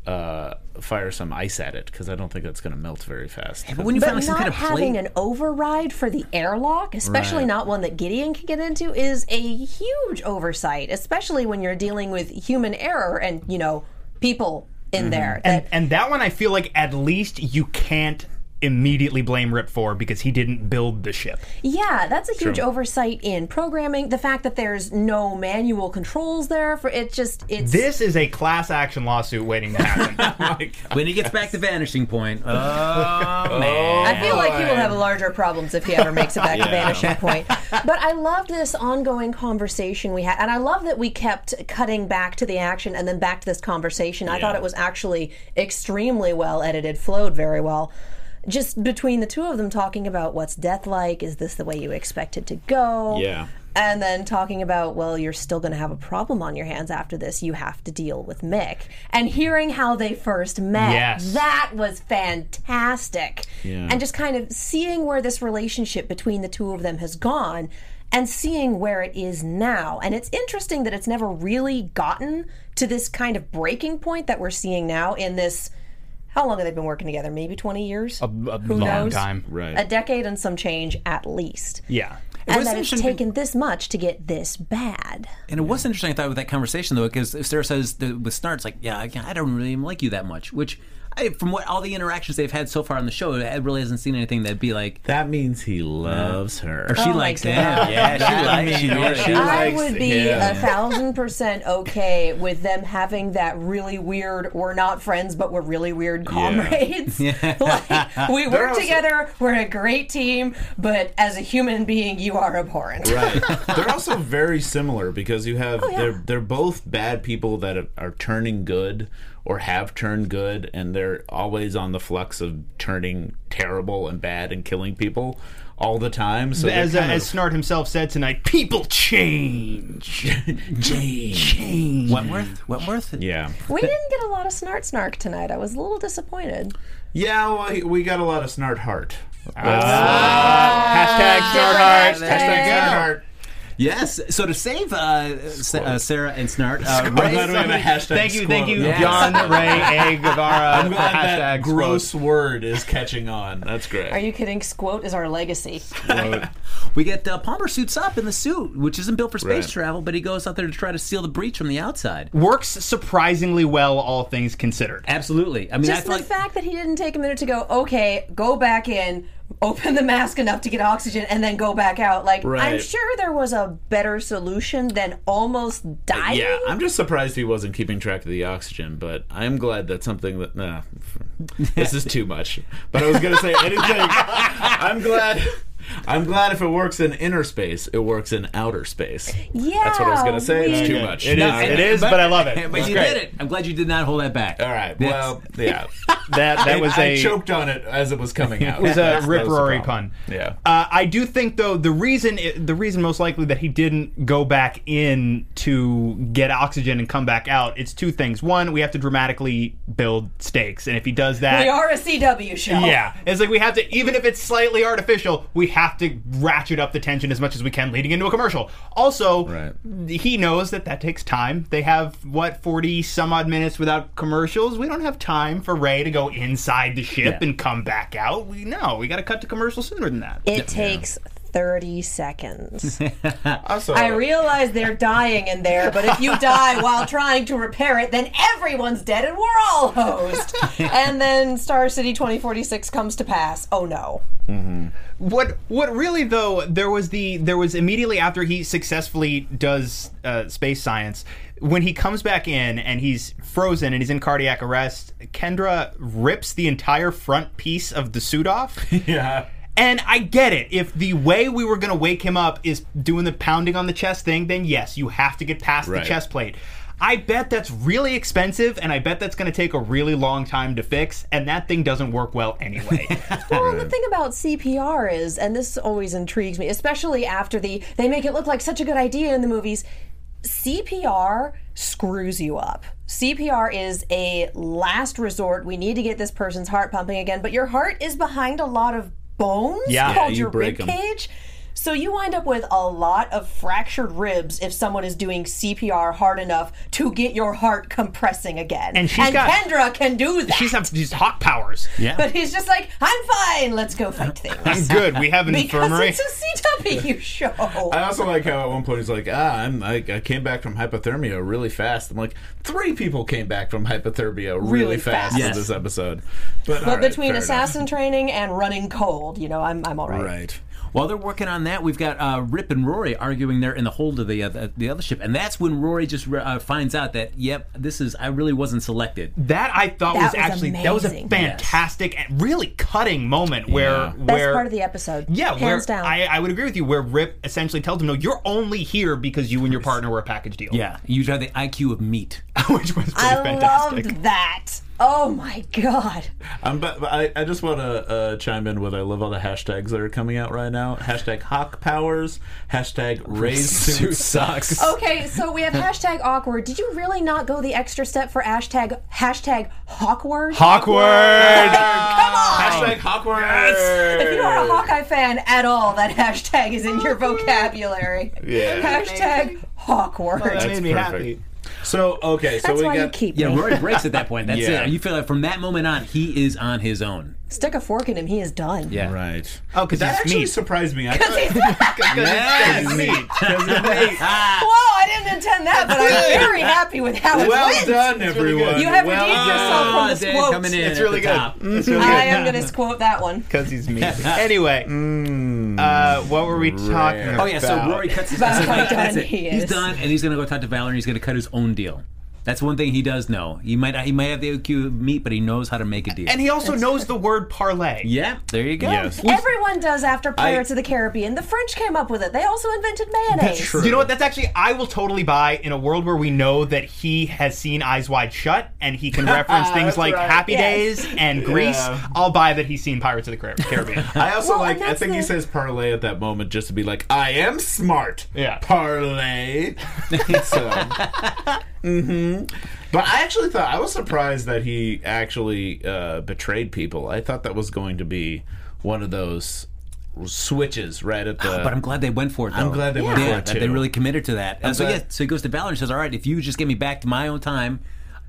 F: uh, fire some ice at it because I don't think that's going to melt very fast.
C: but when you
E: But
C: find like some
E: not
C: kind of
E: having
C: plate,
E: an override for the airlock, especially
F: Right.
E: not one that Gideon can get into, is a huge oversight, especially when you're dealing with human error and, you know, people in mm-hmm. there.
D: And
E: That,
D: and that one I feel like at least you can't immediately blame Rip for because he didn't build the ship.
E: yeah, that's a huge
F: True.
E: oversight in programming. The fact that there's no manual controls there for it just it's
D: This is a class action lawsuit waiting to happen.
C: Oh when he gets back to Vanishing Point, oh, oh man.
E: I feel like he will have larger problems if he ever makes it back to Vanishing Point. But I loved this ongoing conversation we had, and I love that we kept cutting back to the action and then back to this conversation. I thought it was actually extremely well edited, flowed very well. Just between the two of them talking about what's death like, is this the way you expect it to go?
F: Yeah.
E: And then talking about, well, you're still going to have a problem on your hands after this. You have to deal with Mick. And hearing how they first met,
D: Yes.
E: that was fantastic.
F: Yeah.
E: And just kind of seeing where this relationship between the two of them has gone and seeing where it is now. And it's interesting that it's never really gotten to this kind of breaking point that we're seeing now in this. How long have they been working together? Maybe 20 years?
D: a
E: Who
D: long
E: knows?
D: time.
F: Right.
E: A decade and some change at least.
D: Yeah.
E: And
C: was
E: that it's taken this much to get this bad.
C: And it was interesting, I thought, with that conversation, though, because Sarah says that with Snart, it's like, yeah, I, I don't really like you that much. Which, I, from what all the interactions they've had so far on the show, it really hasn't seen anything that'd be like,
F: That means he loves her.
C: or she
E: Oh my
C: likes him.
E: God.
C: Yeah, she
F: That
C: likes she,
F: means-
C: she
E: I
F: likes
E: would be
F: him.
E: a thousand percent okay with them having that really weird, we're not friends, but we're really weird comrades. like, we work
F: also-
E: together, we're a great team, but as a human being, you are abhorrent.
F: Right. they're also very similar because you have
E: Oh, yeah.
F: they're they're both bad people that are, are turning good or have turned good and they're always on the flux of turning terrible and bad and killing people all the time. So
D: as, uh,
F: they're
D: as Snart himself said tonight, people change. change.
C: change. Wentworth?
F: Wentworth? yeah.
E: We didn't get a lot of snart snark tonight. I was a little disappointed.
F: Yeah, well, we got a lot of snart heart.
D: Hashtag Snart Heart.
F: Hashtag snart heart.
C: Yes. So to save uh, Sa- uh, Sarah and Snart, uh,
F: I'm glad we have a hashtag
D: Thank you, thank you,
F: squad.
D: John, Ray, A, Guevara.
F: I'm glad
D: hashtag
F: that
D: squad.
F: gross word is catching on. That's great.
E: Are you kidding? Squote is our legacy.
C: we get uh, Palmer suits up in the suit, which isn't built for space
F: Right.
C: travel, but he goes out there to try to seal the breach from the outside.
D: Works surprisingly well, all things considered.
C: Absolutely. I mean, I
E: Just
C: feel
E: the
C: like
E: fact that he didn't take a minute to go, okay, go back in, open the mask enough to get oxygen, and then go back out. Like, I'm sure there was a better solution than almost uh, dying.
F: Yeah, I'm just surprised he wasn't keeping track of the oxygen, but I'm glad that's something that. Nah, this is too much. But I was gonna say anything. I'm glad. I'm glad if it works in inner space, it works in outer space.
E: Yeah,
F: That's what I was gonna say. It's too much.
D: It is,
F: No,
D: it is, but, I love it.
C: But you
D: great.
C: did it. I'm glad you did not hold that back.
F: All right.
C: That's-
F: Well, yeah.
D: That that was
F: I
D: a
F: choked on it as it was coming out.
D: It was a Rip
F: was the
D: Rory pun.
F: Yeah.
D: Uh, I do think though the reason the reason most likely that he didn't go back in to get oxygen and come back out it's two things. One, we have to dramatically build stakes, and if he does that,
E: We are a CW show.
D: yeah, it's like we have to even if it's slightly artificial, we have to ratchet up the tension as much as we can leading into a commercial. Also,
F: Right.
D: he knows that that takes time. They have what forty some odd minutes without commercials. We don't have time for Ray to go inside the ship
C: Yeah.
D: and come back out. We know we got to cut to commercial sooner than that.
E: It takes 30 seconds.
F: Also,
E: I realize they're dying in there, but if you die while trying to repair it, then everyone's dead and we're all hosed. and then Star City 2046 comes to pass. Oh no.
D: What what really though there was the there was immediately after he successfully does uh, space science when he comes back in and he's frozen and he's in cardiac arrest Kendra rips the entire front piece of the suit off
F: yeah.
D: And I get it if the way we were going to wake him up is doing the pounding on the chest thing then yes you have to get past
F: Right.
D: the chest plate I bet that's really expensive and I bet that's going to take a really long time to fix and that thing doesn't work well anyway
E: Well, the thing about CPR is, and this always intrigues me, especially after the they make it look like such a good idea in the movies. CPR screws you up. CPR is a last resort. We need to get this person's heart pumping again, but your heart is behind a lot of bones
D: Yeah.
E: called
F: you
E: your
F: break
E: rib
F: 'em.
E: cage. So you wind up with a lot of fractured ribs if someone is doing CPR hard enough to get your heart compressing again.
D: And she's got-
E: Kendra can do that.
D: she's have these hawk powers Yeah.
E: But he's just like, I'm fine. Let's go fight things.
D: I'm good. We have an
E: because
D: infirmary.
E: it's a CW show.
F: I also like how at one point he's like, ah, I'm, I, I came back from hypothermia really fast. I'm like, three people came back from hypothermia really,
E: Really
F: fast,
E: fast.
F: in
C: Yes.
F: this episode. But,
E: but
F: right,
E: between
F: fair
E: assassin training and running cold, you know, I'm I'm all right.
F: Right.
C: While they're working on that, we've got uh, Rip and Rory arguing there in the hold of the uh, the other ship, and that's when Rory just uh, finds out that yep, this is I really wasn't selected.
D: That I thought
E: That
D: was,
E: was
D: actually that was a
E: amazing.
D: fantastic and really cutting moment where
F: Yeah.
E: Best
D: where
E: part of the episode.
D: yeah where
E: hands down.
D: I, I would agree with you where Rip essentially tells him no you're only here because you and your partner were a package deal
C: Yeah, you have the IQ of meat.
D: which was pretty
E: I
D: fantastic
E: loved that. Oh my god.
F: Um, but, but I, I just want to uh, chime in with I love all the hashtags that are coming out right now. Hashtag Hawk Powers. Hashtag Raise Suit Sucks.
E: Okay, so we have hashtag awkward. Did you really not go the extra step for hashtag hashtag hawkward?
D: awkward
E: Come on.
F: Hashtag Hawkward.
E: If you are a Hawkeye fan at all, that hashtag is in your vocabulary.
F: Yeah.
E: Hashtag awkward.
D: that made me
F: perfect.
D: happy
F: So okay, so
E: That's
F: we
E: why you
F: got
E: keep
C: Yeah,
E: me.
C: Rory breaks at that point. That's
F: Yeah.
C: it. You feel like from that moment on, he is on his own.
E: Stick a fork in him, he is done.
C: Yeah.
F: right.
D: oh because
F: That
D: that's
F: actually
D: me
F: surprised me. I thought,
D: yes. me
E: Whoa, I didn't intend that, but I'm very happy with how it
F: well
E: went.
F: done, everyone.
E: You have
F: well
E: redeemed yourself from this
C: Dan
E: quote.
C: coming in
D: it's really
C: the
D: good
C: top.
D: it's really
E: I am going to quote that one.
D: because he's me anyway uh, what were we talking about
C: Oh yeah, so Rory cuts his.
E: About
C: so
E: how
C: that's
E: done
C: it.
E: he
C: He's done, and he's gonna go talk to Valerie, and he's gonna cut his own deal. That's one thing he does know. He might he might have the IQ of meat, but he knows how to make a deal.
D: and he also knows the word parlay
C: yeah, there you go.
F: Yes.
E: Everyone does after Pirates of the Caribbean. The French came up with it. They also invented mayonnaise. That's true.
D: You know what? That's actually I will totally buy in a world where we know that he has seen Eyes Wide Shut and he can reference things like
F: right.
D: Happy
E: Yes.
D: Days and Grease. Yeah.5 buy that he's seen Pirates of the Caribbean.
F: I also
E: Well,
F: like. I
E: that's
F: think he says parlay at that moment just to be like, I am smart.
D: Yeah.
F: Parlay. so, hmm But I actually thought I was surprised that he actually uh, betrayed people. I thought that was going to be one of those switches right at the.
C: But I'm glad they went for it. Though.
F: I'm glad they went
C: yeah,
F: for it, too.
C: they really committed to that. And so
F: glad-
C: yeah, so he goes to Valor and says, "All right, if you just get me back to my own time,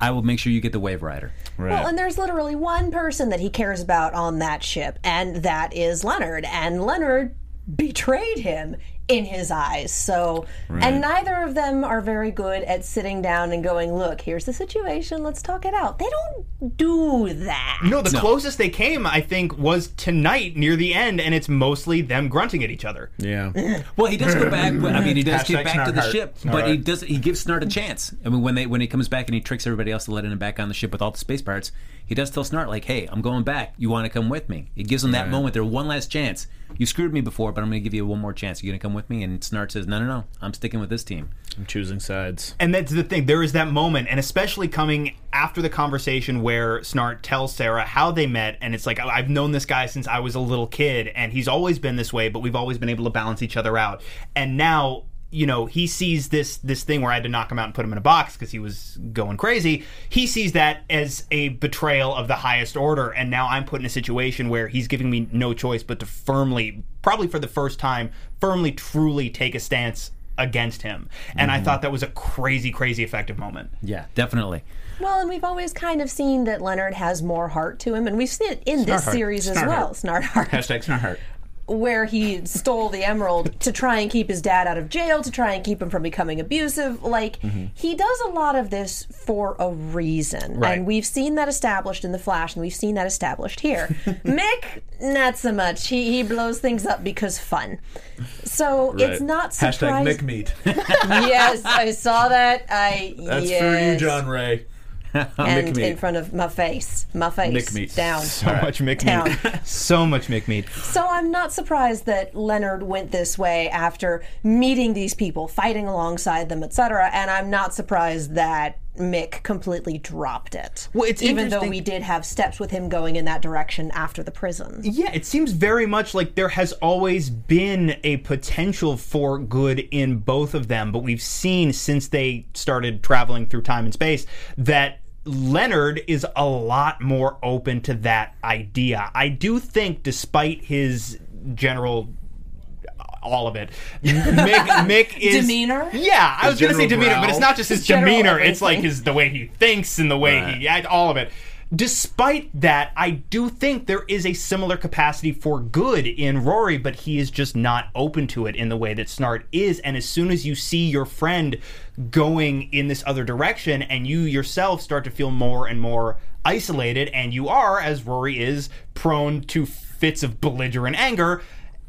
C: I will make sure you get the Wave Rider."
F: right.
E: Well, and there's literally one person that he cares about on that ship, and that is Leonard. And Leonard betrayed him in his eyes. So, and neither of them are very good at sitting down and going, "Look, here's the situation. Let's talk it out." They don't do that.
D: no, the closest they came, I think, was tonight near the end, and it's mostly them grunting at each other.
F: yeah.
C: Well, he does go back. I mean, he does
F: Hashtag
C: get back to the
F: Snartheart.
C: ship,
F: All
C: but he does. He gives Snart a chance. I mean, when they when he comes back and he tricks everybody else to let him back on the ship with all the space pirates, he does tell Snart like, "Hey, I'm going back. You want to come with me?" He gives him that moment. There, one last chance. You screwed me before, but I'm going to give you one more chance. You're going to come with me? And Snart says, "No, no, no. I'm sticking with this team."
F: I'm choosing sides.
D: And that's the thing. There is that moment, and especially coming after the conversation where Snart tells Sarah how they met, and it's like I've known this guy since I was a little kid, and he's always been this way, but we've always been able to balance each other out. And now, you know, he sees this this thing where I had to knock him out and put him in a box because he was going crazy. He sees that as a betrayal of the highest order, and now I'm put in a situation where he's giving me no choice but to firmly, probably for the first time, firmly, truly take a stance against him. And I mm-hmm. thought that was a crazy, crazy effective moment.
C: Yeah, definitely.
E: Well, and we've always kind of seen that Leonard has more heart to him, and we've seen it in this
F: Snartheart.
E: series as
F: Snartheart.
E: well. Snartheart.
F: Hashtag Snartheart.
E: Where he stole the emerald to try and keep his dad out of jail, to try and keep him from becoming abusive. Like, mm-hmm. he does a lot of this for a reason.
D: Right.
E: And we've seen that established in The Flash, and we've seen that established here. Mick, not so much. He, he blows things up because fun. So it's
F: Right.
E: not
F: Hashtag. Mick Meat.
E: yes, I saw that. I
F: That's
E: yes.
F: for you, John Ray.
E: And in front of my face, my face down.
D: So much Mick
E: Town.
D: meat. so much Mick meat.
E: So I'm not surprised that Leonard went this way after meeting these people, fighting alongside them, etc. And I'm not surprised that Mick completely dropped it.
D: Well, it's
E: even though we did have steps with him going in that direction after the prison.
D: Yeah, it seems very much like there has always been a potential for good in both of them, but we've seen since they started traveling through time and space that Leonard is a lot more open to that idea. I do think, despite his general. All of it. Mick, Mick is
E: Demeanor?
D: Yeah, I was going to say
F: general
D: demeanor, but it's not just his
E: His general
D: demeanor. It's like
E: everything.
D: his the way he thinks and the way he yeah, all of it. Despite that, I do think there is a similar capacity for good in Rory, but he is just not open to it in the way that Snart is. And as soon as you see your friend going in this other direction, and you yourself start to feel more and more isolated, and you are, as Rory is, prone to fits of belligerent anger.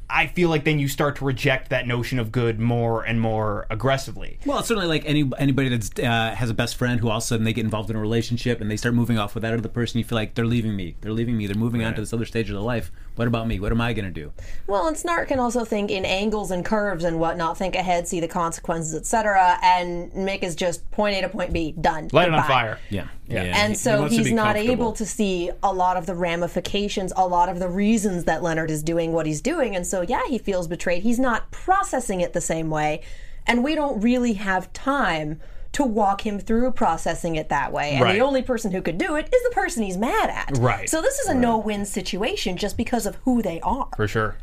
D: I feel like then you start to reject that notion of good more and more aggressively.
C: Well, it's certainly like any anybody that uh, has a best friend who all of a sudden they get involved in a relationship and they start moving off with that other person. You feel like they're leaving me. They're leaving me. They're moving on to this other stage of their life. What about me? What am I going to do?
E: Well, and Snart can also think in angles and curves and whatnot, think ahead, see the consequences, etc. And Mick is just point A to point B, done.
D: Light it on fire.
C: Yeah,
D: Yeah.
E: and so
F: wants to
E: he's not able to see a lot of the ramifications, a lot of the reasons that Leonard is doing what he's doing. And so, yeah, he feels betrayed. He's not processing it the same way. And we don't really have time to walk him through processing it that way. And
D: Right.
E: the only person who could do it is the person he's mad at.
D: Right.
E: So this is a no win situation just because of who they are.
D: For sure.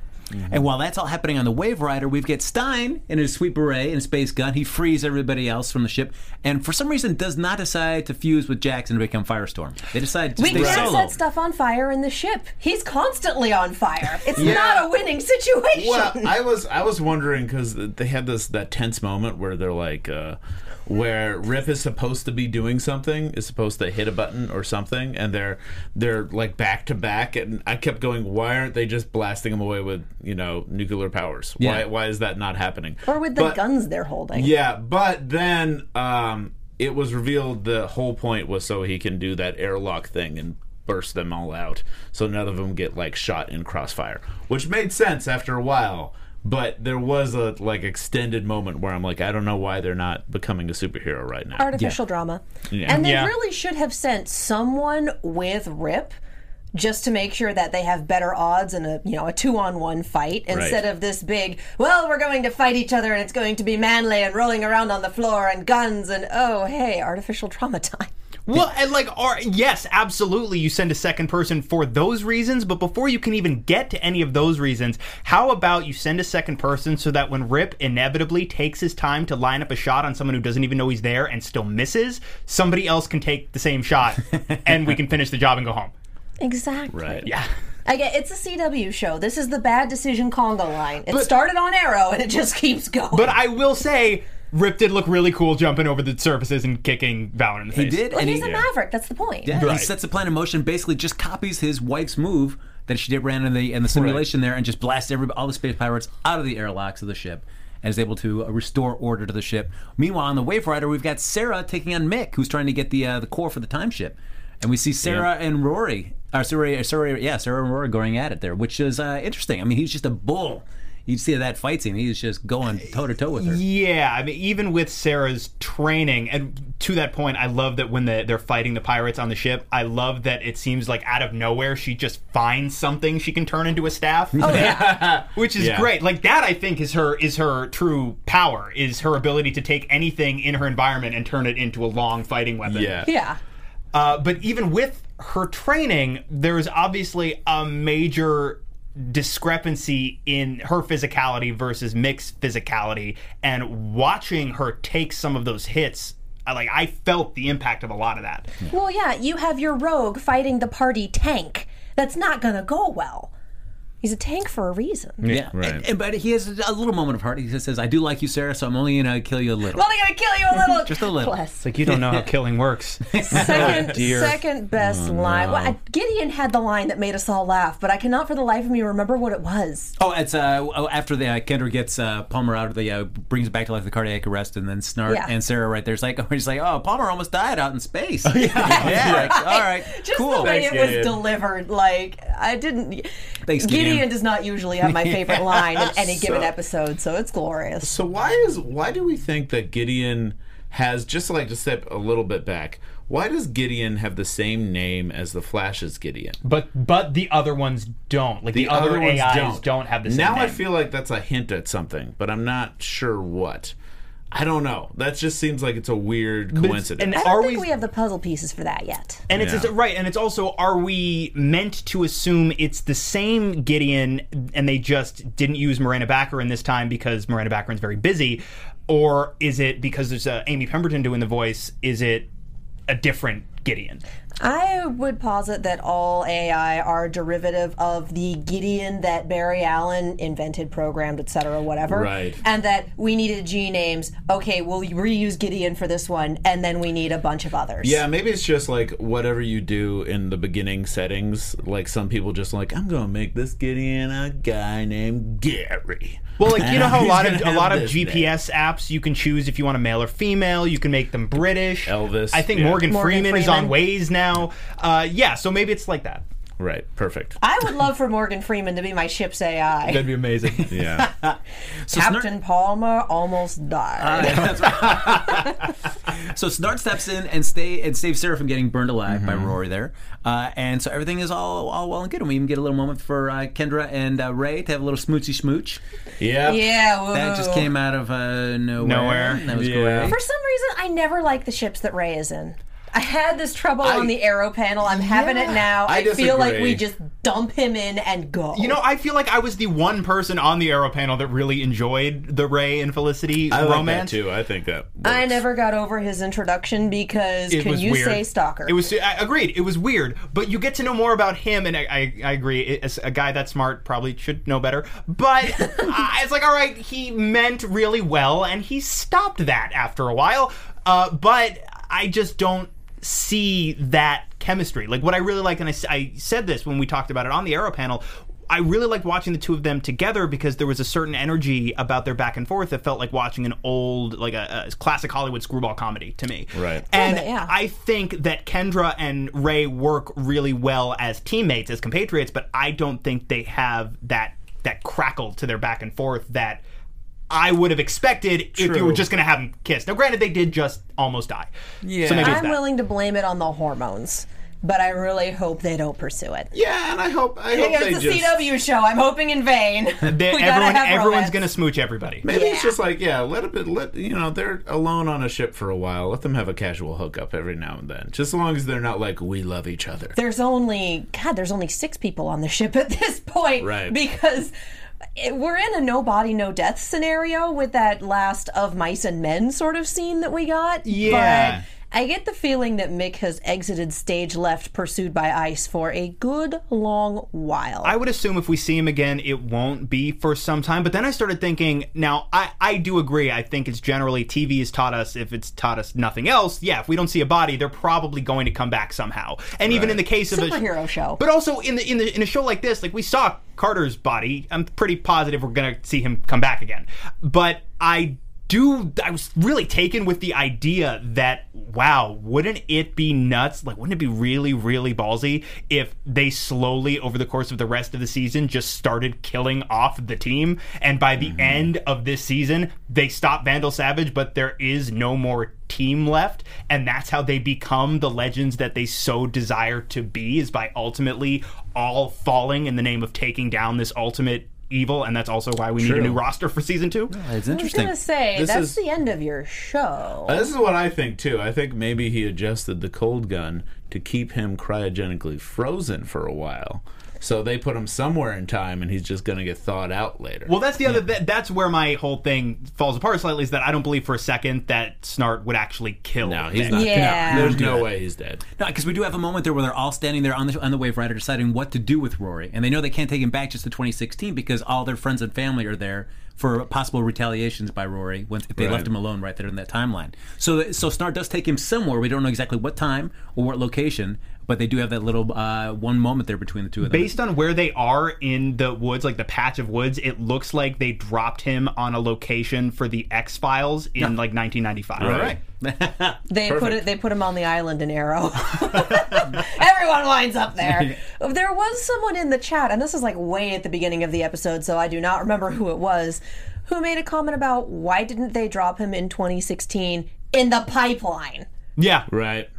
C: And while that's all happening on the Wave Rider, we've got Stein in his sweet beret and space gun. He frees everybody else from the ship, and for some reason does not decide to fuse with Jackson to become Firestorm. They decide to
E: We
C: stay
E: can't
C: solo.
E: set stuff on fire in the ship. He's constantly on fire. It's not a winning situation.
F: Well, I was I was wondering because they had this that tense moment where they're like, uh, where Rip is supposed to be doing something, is supposed to hit a button or something, and they're they're like back to back, and I kept going, why aren't they just blasting them away with you know nuclear powers? Why
C: Yeah.
F: why is that not happening?
E: or with the
F: But-
E: guns they're holding.
F: Yeah, but then um, it was revealed the whole point was so he can do that airlock thing and burst them all out, so none of them get like shot in crossfire, which made sense after a while. But there was a like extended moment where I'm like, I don't know why they're not becoming a superhero right now.
E: artificial drama.
F: Yeah.
E: And they
D: Yeah.
E: really should have sent someone with Rip just to make sure that they have better odds in a you know a two on one fight instead of this big well we're going to fight each other and it's going to be manly and rolling around on the floor and guns and oh hey artificial trauma time
D: Well, and like, are, yes, absolutely, you send a second person for those reasons, but before you can even get to any of those reasons, how about you send a second person so that when Rip inevitably takes his time to line up a shot on someone who doesn't even know he's there and still misses, somebody else can take the same shot and we can finish the job and go home.
E: exactly
F: Right.
D: Yeah.
E: I get it's a CW show. This is the bad decision conga line. It started on Arrow and it just keeps going.
D: But I will say, Rip did look really cool jumping over the surfaces and kicking Valor in the face.
C: He
D: face.
C: did,
E: well,
C: and
E: he's
C: he,
E: a maverick. That's the point.
C: yeah,
D: Right.
C: he sets the plan in motion. Basically, just copies his wife's move that she did ran in the in the simulation there, and just blasts every all the space pirates out of the airlocks of the ship. And is able to uh, restore order to the ship. Meanwhile, on the Wave Rider, we've got Sarah taking on Mick, who's trying to get the uh, the core for the time ship. And we see Sarah and Rory, or Sarah, Sarah, yeah, Sarah and Rory going at it there, which is uh, interesting. I mean, he's just a bull. You see that fight scene; he's just going toe to toe with her.
D: Yeah, I mean, even with Sarah's training, and to that point, I love that when the, they're fighting the pirates on the ship, I love that it seems like out of nowhere she just finds something she can turn into a staff.
E: Oh yeah.
D: which is
F: Yeah.
D: great. Like that, I think is her is her true power is her ability to take anything in her environment and turn it into a long fighting weapon.
F: Yeah.
E: yeah.
D: Uh, but even with her training, there's obviously a major discrepancy in her physicality versus Mick's physicality, and watching her take some of those hits. I, like I felt the impact of a lot of that.
E: Well, yeah, you have your rogue fighting the party tank. That's not going to go well. He's a tank for a reason.
C: Yeah,
F: Right.
C: And- and- but he has a little moment of heart. He says, "I do like you, Sarah, so I'm only gonna kill you a little."
E: I'm only gonna kill you a little.
C: Just a little.
E: Bless.
D: It's like you don't know how killing works.
E: Second,
D: dear.
E: second best line. Well, I- Gideon had the line that made us all laugh, but I cannot for the life of me remember what it was.
C: Oh, it's uh oh, after the uh, Kendra gets uh, Palmer out of the uh, brings it back to life the cardiac arrest, and then Snart
E: Yeah.
C: and Sarah right there's like oh he's like oh Palmer almost died out in space. yeah, yeah. Like, all right,
E: Just
C: cool.
E: the way
F: Thanks,
E: it was
F: Gideon.
E: delivered, like I didn't.
C: Thanks,
E: Gideon.
C: Gideon.
E: does not usually have my favorite line in any given episode, so it's glorious.
F: So why is why do we think that Gideon has just like to step a little bit back? Why does Gideon have the same name as the Flash's Gideon?
D: But but the other ones don't. Like the, other,
F: ones
D: AIs don't. have the same name.
F: Now I feel like that's a hint at something, but I'm not sure what. I don't know. That just seems like it's a weird coincidence.
D: and
E: I don't
D: Are
E: think
D: we-
E: we... have the puzzle pieces for that yet.
D: And it's,
F: Yeah.
D: it's right, and it's also are we meant to assume it's the same Gideon, and they just didn't use Morena Baccarin this time because Morena Baccarin's very busy, or is it because there's uh, Amy Pemberton doing the voice? Is it a different Gideon?
E: I would posit that all AI are derivative of the Gideon that Barry Allen invented, programmed, etc., whatever.
F: Right.
E: And that we needed G names. Okay, we'll reuse Gideon for this one, and then we need a bunch of others.
F: yeah, maybe it's just like whatever you do in the beginning settings. Like some people just like, I'm gonna make this Gideon a guy named Gary.
D: Well, like you know how a lot of a lot of
F: this name.
D: GPS apps you can choose if you want a male or female. You can make them British.
F: Elvis,
D: I think
F: yeah.
D: Morgan,
E: Morgan
D: Freeman, is on
E: Freeman.
D: Waze now. Uh, yeah, so maybe it's like that.
F: Right, perfect.
E: I would love for Morgan Freeman to be my ship's AI.
D: That'd be amazing.
F: Yeah.
C: So
E: Captain Palmer almost died.
C: So Snart steps in and stay and saves Sarah from getting burned alive by
F: Mm-hmm.
C: Rory there, uh, and so everything is all all well and good. And we even get a little moment for uh, Kendra and uh, Ray to have a little smoochy smooch.
F: yeah.
E: yeah, woo.
C: That just came out of uh, nowhere.
D: Nowhere.
C: That was
F: Yeah.
C: great.
E: For some reason, I never like the ships that Ray is in. I had this trouble
F: I-
E: on the arrow panel. I'm having it now.
F: I
E: I, feel like we just dump him in and go.
D: You know, I feel like I was the one person on the Arrow panel that really enjoyed the Ray and Felicity
F: I like
D: romance.
F: that too. I think that.
E: I never got over his introduction because
D: It
E: can you
D: weird.
E: say stalker?
D: It was. I agreed. It was weird, but you get to know more about him, and I, I, I agree. It- As a guy that smart probably should know better. But it's like, all right, he meant really well, and he stopped that after a while. Uh, but I just don't see that chemistry. Like what I really like, and I said this when we talked about it on the Arrow panel. I really liked watching the two of them together because there was a certain energy about their back and forth that felt like watching an old, like a, a classic Hollywood screwball comedy to me.
F: Right.
D: And
E: bit, yeah.
D: I think that Kendra and Ray work really well as teammates, as compatriots, but I don't think they have that that crackle to their back and forth that I would have expected if you were just going to have them kiss. Now, granted, they did just almost die.
C: Yeah.
D: So maybe
E: I'm
D: that.
E: willing to blame it on the hormones, but I really hope they don't pursue it.
F: Yeah, and I hope I hope they
E: It's a
F: just.
E: CW show. I'm hoping in vain.
D: They- everyone, everyone's going to smooch everybody.
F: Maybe it's just like yeah, let it be, let you know they're alone on a ship for a while. Let them have a casual hookup every now and then, just as long as they're not like we love each other.
E: There's only God. There's only six people on the ship at this point,
F: Right.
E: Because it, we're in a no body, no death scenario with that last of mice and men sort of scene that we got.
D: Yeah.
E: But I get the feeling that Mick has exited stage left, pursued by ice for a good long while.
D: I would assume if we see him again, it won't be for some time. But then I started thinking, now, I, I do agree. I think it's generally TV has taught us, if it's taught us nothing else, yeah, if we don't see a body, they're probably going to come back somehow. And even in the case of a
E: Superhero show.
D: But also in the in the in a show like this, like we saw Carter's body, I'm pretty positive we're gonna see him come back again. But I do I was really taken with the idea that wow, wouldn't it be nuts? Like wouldn't it be really, really ballsy if they slowly over the course of the rest of the season just started killing off the team and by the mm-hmm. end of this season they stop Vandal Savage, but there is no more team left and that's how they become the legends that they so desire to be is by ultimately all falling in the name of taking down this ultimate evil and that's also why we need a new roster for season 2.
C: It's interesting.
E: I was gonna say
F: This
E: that's
F: is-
E: the end of your show.
F: Uh, this is what I think too. I think maybe he adjusted the cold gun to keep him cryogenically frozen for a while. So they put him somewhere in time, and he's just going to get thawed out later.
D: Well, that's the other. That, that's where my whole thing falls apart slightly. Is that I don't believe for a second that Snart would actually kill.
F: no, he's
D: Vic.
F: not.
E: Yeah.
F: No, there's no way he's dead.
C: No, because we do have a moment there where they're all standing there on the on the wave rider deciding what to do with Rory, and they know they can't take him back just to 2016 because all their friends and family are there for possible retaliations by Rory once if they
F: Right.
C: left him alone right there in that timeline. So so Snart does take him somewhere. We don't know exactly what time or what location, but they do have that little uh, one moment there between the two of them.
D: Based on where they are in the woods, like the patch of woods, it looks like they dropped him on a location for the X Files in like 1995.
F: All right.
E: They put it. They put him on the island in Arrow. Everyone winds up there. There was someone in the chat, and this is like way at the beginning of the episode, so I do not remember who it was, who made a comment about why didn't they drop him in 2016 in the pipeline.
D: Yeah.
F: Right.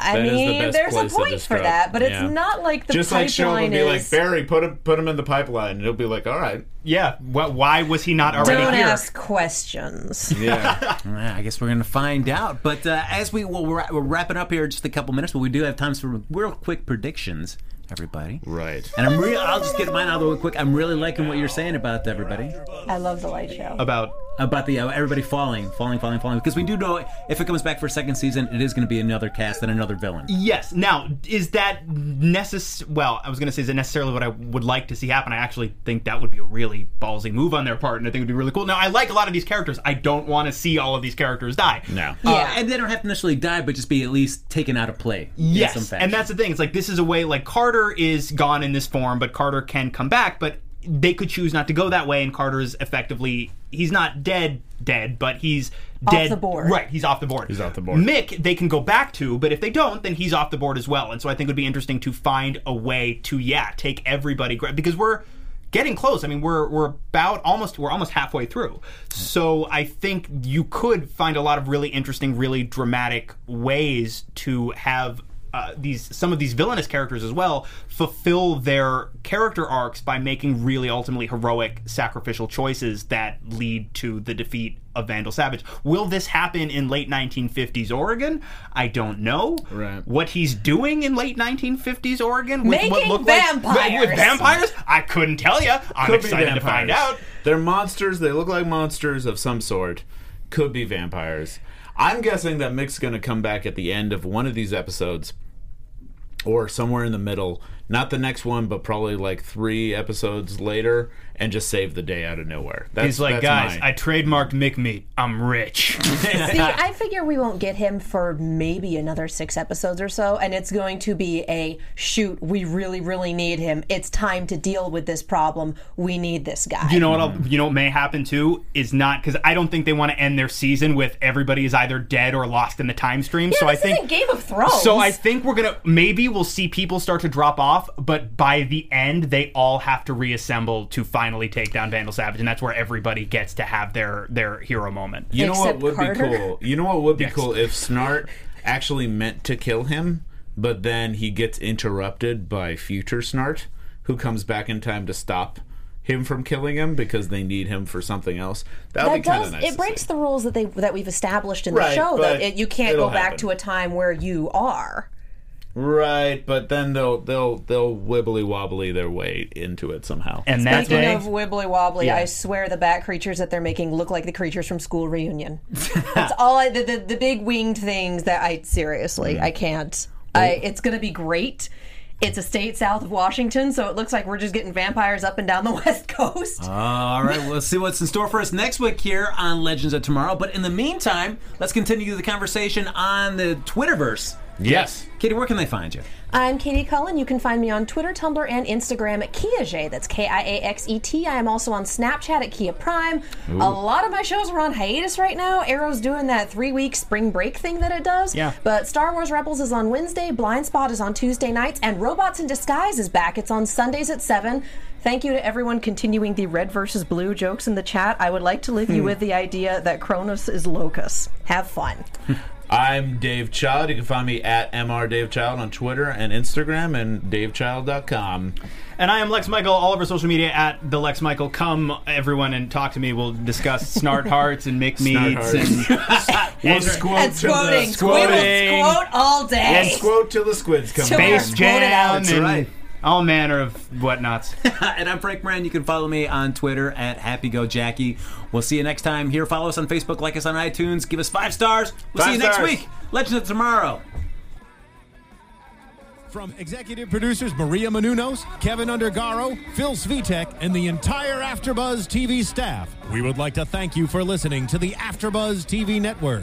E: I
F: That is the
E: mean,
F: best
E: there's a point for that, but
F: Yeah.
E: it's not like the
F: just like Sheldon
E: pipeline
F: be like. Barry, put him put him in the pipeline, and he'll be like, all right,
D: Yeah. Wh- why was he not already
E: don't
D: here?
E: ask questions.
F: yeah.
C: Yeah, I guess we're going to find out. But uh, as we well, we're, we're wrapping up here in just a couple minutes, but we do have times for real quick predictions. Everybody,
F: right.
C: and I'm real. I'll just get mine out of the way quick. I'm really liking what you're saying about everybody.
E: I love the light show.
D: About
C: about the uh, everybody falling, falling, falling, falling. Because we do know if it comes back for a second season, it is going to be another cast and another villain.
D: Yes. Now, is that necess? Well, I was going to say, is it necessarily what I would like to see happen? I actually think that would be a really ballsy move on their part, and I think it would be really cool. Now, I like a lot of these characters. I don't want to see all of these characters die.
F: No.
C: Uh,
E: Yeah.
C: and they don't have to necessarily die, but just be at least taken out of play. in some
D: Yes, and that's the thing. It's like this is a way. Like Carter is gone in this form, but Carter can come back. But they could choose not to go that way, and Carter is effectively he's not dead, dead, but he's
E: Off
D: dead.
E: the board.
D: Right, he's off the board.
F: He's off the board.
D: Mick, they can go back to, but if they don't, then he's off the board as well. And so I think it would be interesting to find a way to yeah take everybody because we're getting close. I mean, we're we're about almost we're almost halfway through. So I think you could find a lot of really interesting, really dramatic ways to have. Uh, these some of these villainous characters as well fulfill their character arcs by making really ultimately heroic sacrificial choices that lead to the defeat of Vandal Savage. Will this happen in late 1950s Oregon? I don't know.
F: Right.
D: What he's doing in late 1950s Oregon with what
E: Making
D: looked like
E: vampires.
D: with vampires? I couldn't tell you. I'm
F: Could
D: excited to find out.
F: They're monsters. They look like monsters of some sort. Could be vampires. I'm guessing that Mick's going to come back at the end of one of these episodes, or somewhere in the middle. Not the next one, but probably like three episodes later, and just save the day out of nowhere. That's,
D: He's like,
F: that's
D: guys,
F: my-
D: I trademarked Mick Meat. I'm rich.
E: See, I figure we won't get him for maybe another six episodes or so, and it's going to be a shoot. We really, really need him. It's time to deal with this problem. We need this guy.
D: You know what? I'll, you know what may happen too is not because I don't think they want to end their season with everybody is either dead or lost in the time stream.
E: yeah,
D: so
E: this
D: I think
E: isn't Game of Thrones.
D: So I think we're gonna maybe we'll see people start to drop off, but by the end they all have to reassemble to finally take down Vandal Savage, and that's where everybody gets to have their their hero moment.
F: You know what would
E: Carter.
F: be cool? You know what would be
D: Yes.
F: cool if Snart actually meant to kill him, but then he gets interrupted by future Snart, who comes back in time to stop him from killing him because they need him for something else. That would
E: that
F: be
E: does
F: nice.
E: it breaks
F: see.
E: the rules that they that we've established in the show that it, you can't go back
F: happen.
E: to a time where you are.
F: Right, but then they'll they'll they'll wibbly wobbly their way into it somehow.
D: And that
E: Speaking
D: day,
E: of wibbly wobbly,
D: Yeah.
E: I swear the bat creatures that they're making look like the creatures from School Reunion. That's all. I, the, the the big winged things that I seriously
D: Mm.
E: I can't. I it's gonna be great. It's a state south of Washington, so it looks like we're just getting vampires up and down the west coast.
C: All right, we'll see what's in store for us next week here on Legends of Tomorrow. But in the meantime, let's continue the conversation on the Twitterverse.
F: Yes.
C: Katie, where can they find you?
E: I'm Katie Cullen. You can find me on Twitter, Tumblr, and Instagram at Kiaxet. That's K I A X E T. I am also on Snapchat at Kia Prime. A lot of my shows are on hiatus right now. Arrow's doing that three week spring break thing that it does.
D: Yeah.
E: But Star Wars Rebels is on Wednesday, Blindspot is on Tuesday nights, and Robots in Disguise is back. It's on Sundays at 7. Thank you to everyone continuing the red versus blue jokes in the chat. I would like to leave you hmm. with the idea that Chronos is Locus. Have fun.
F: I'm Dave Child. You can find me at Mr. Dave Child on Twitter and Instagram and davechild.com.
D: And I am Lex Michael, all over social media at the Lex Michael. Come, everyone, and talk to me. We'll discuss snart hearts and make meats and,
F: We'll
D: and
F: squote
E: And
F: till the
E: quoting. We will quote all day.
F: and squote till the squids come
E: Till
F: back.
E: we're
D: Space
E: quoted out.
D: Jam
C: That's right.
D: All manner of whatnots.
C: and I'm Frank Moran. You can follow me on Twitter at HappyGoJackie. We'll see you next time here. Follow us on Facebook, like us on iTunes, give us five stars. We'll see
F: Five
C: you next week. Legends of Tomorrow.
A: From executive producers Maria Menounos, Keven Undergaro, Phil Svitek, and the entire AfterBuzz TV staff, we would like to thank you for listening to the AfterBuzz TV network.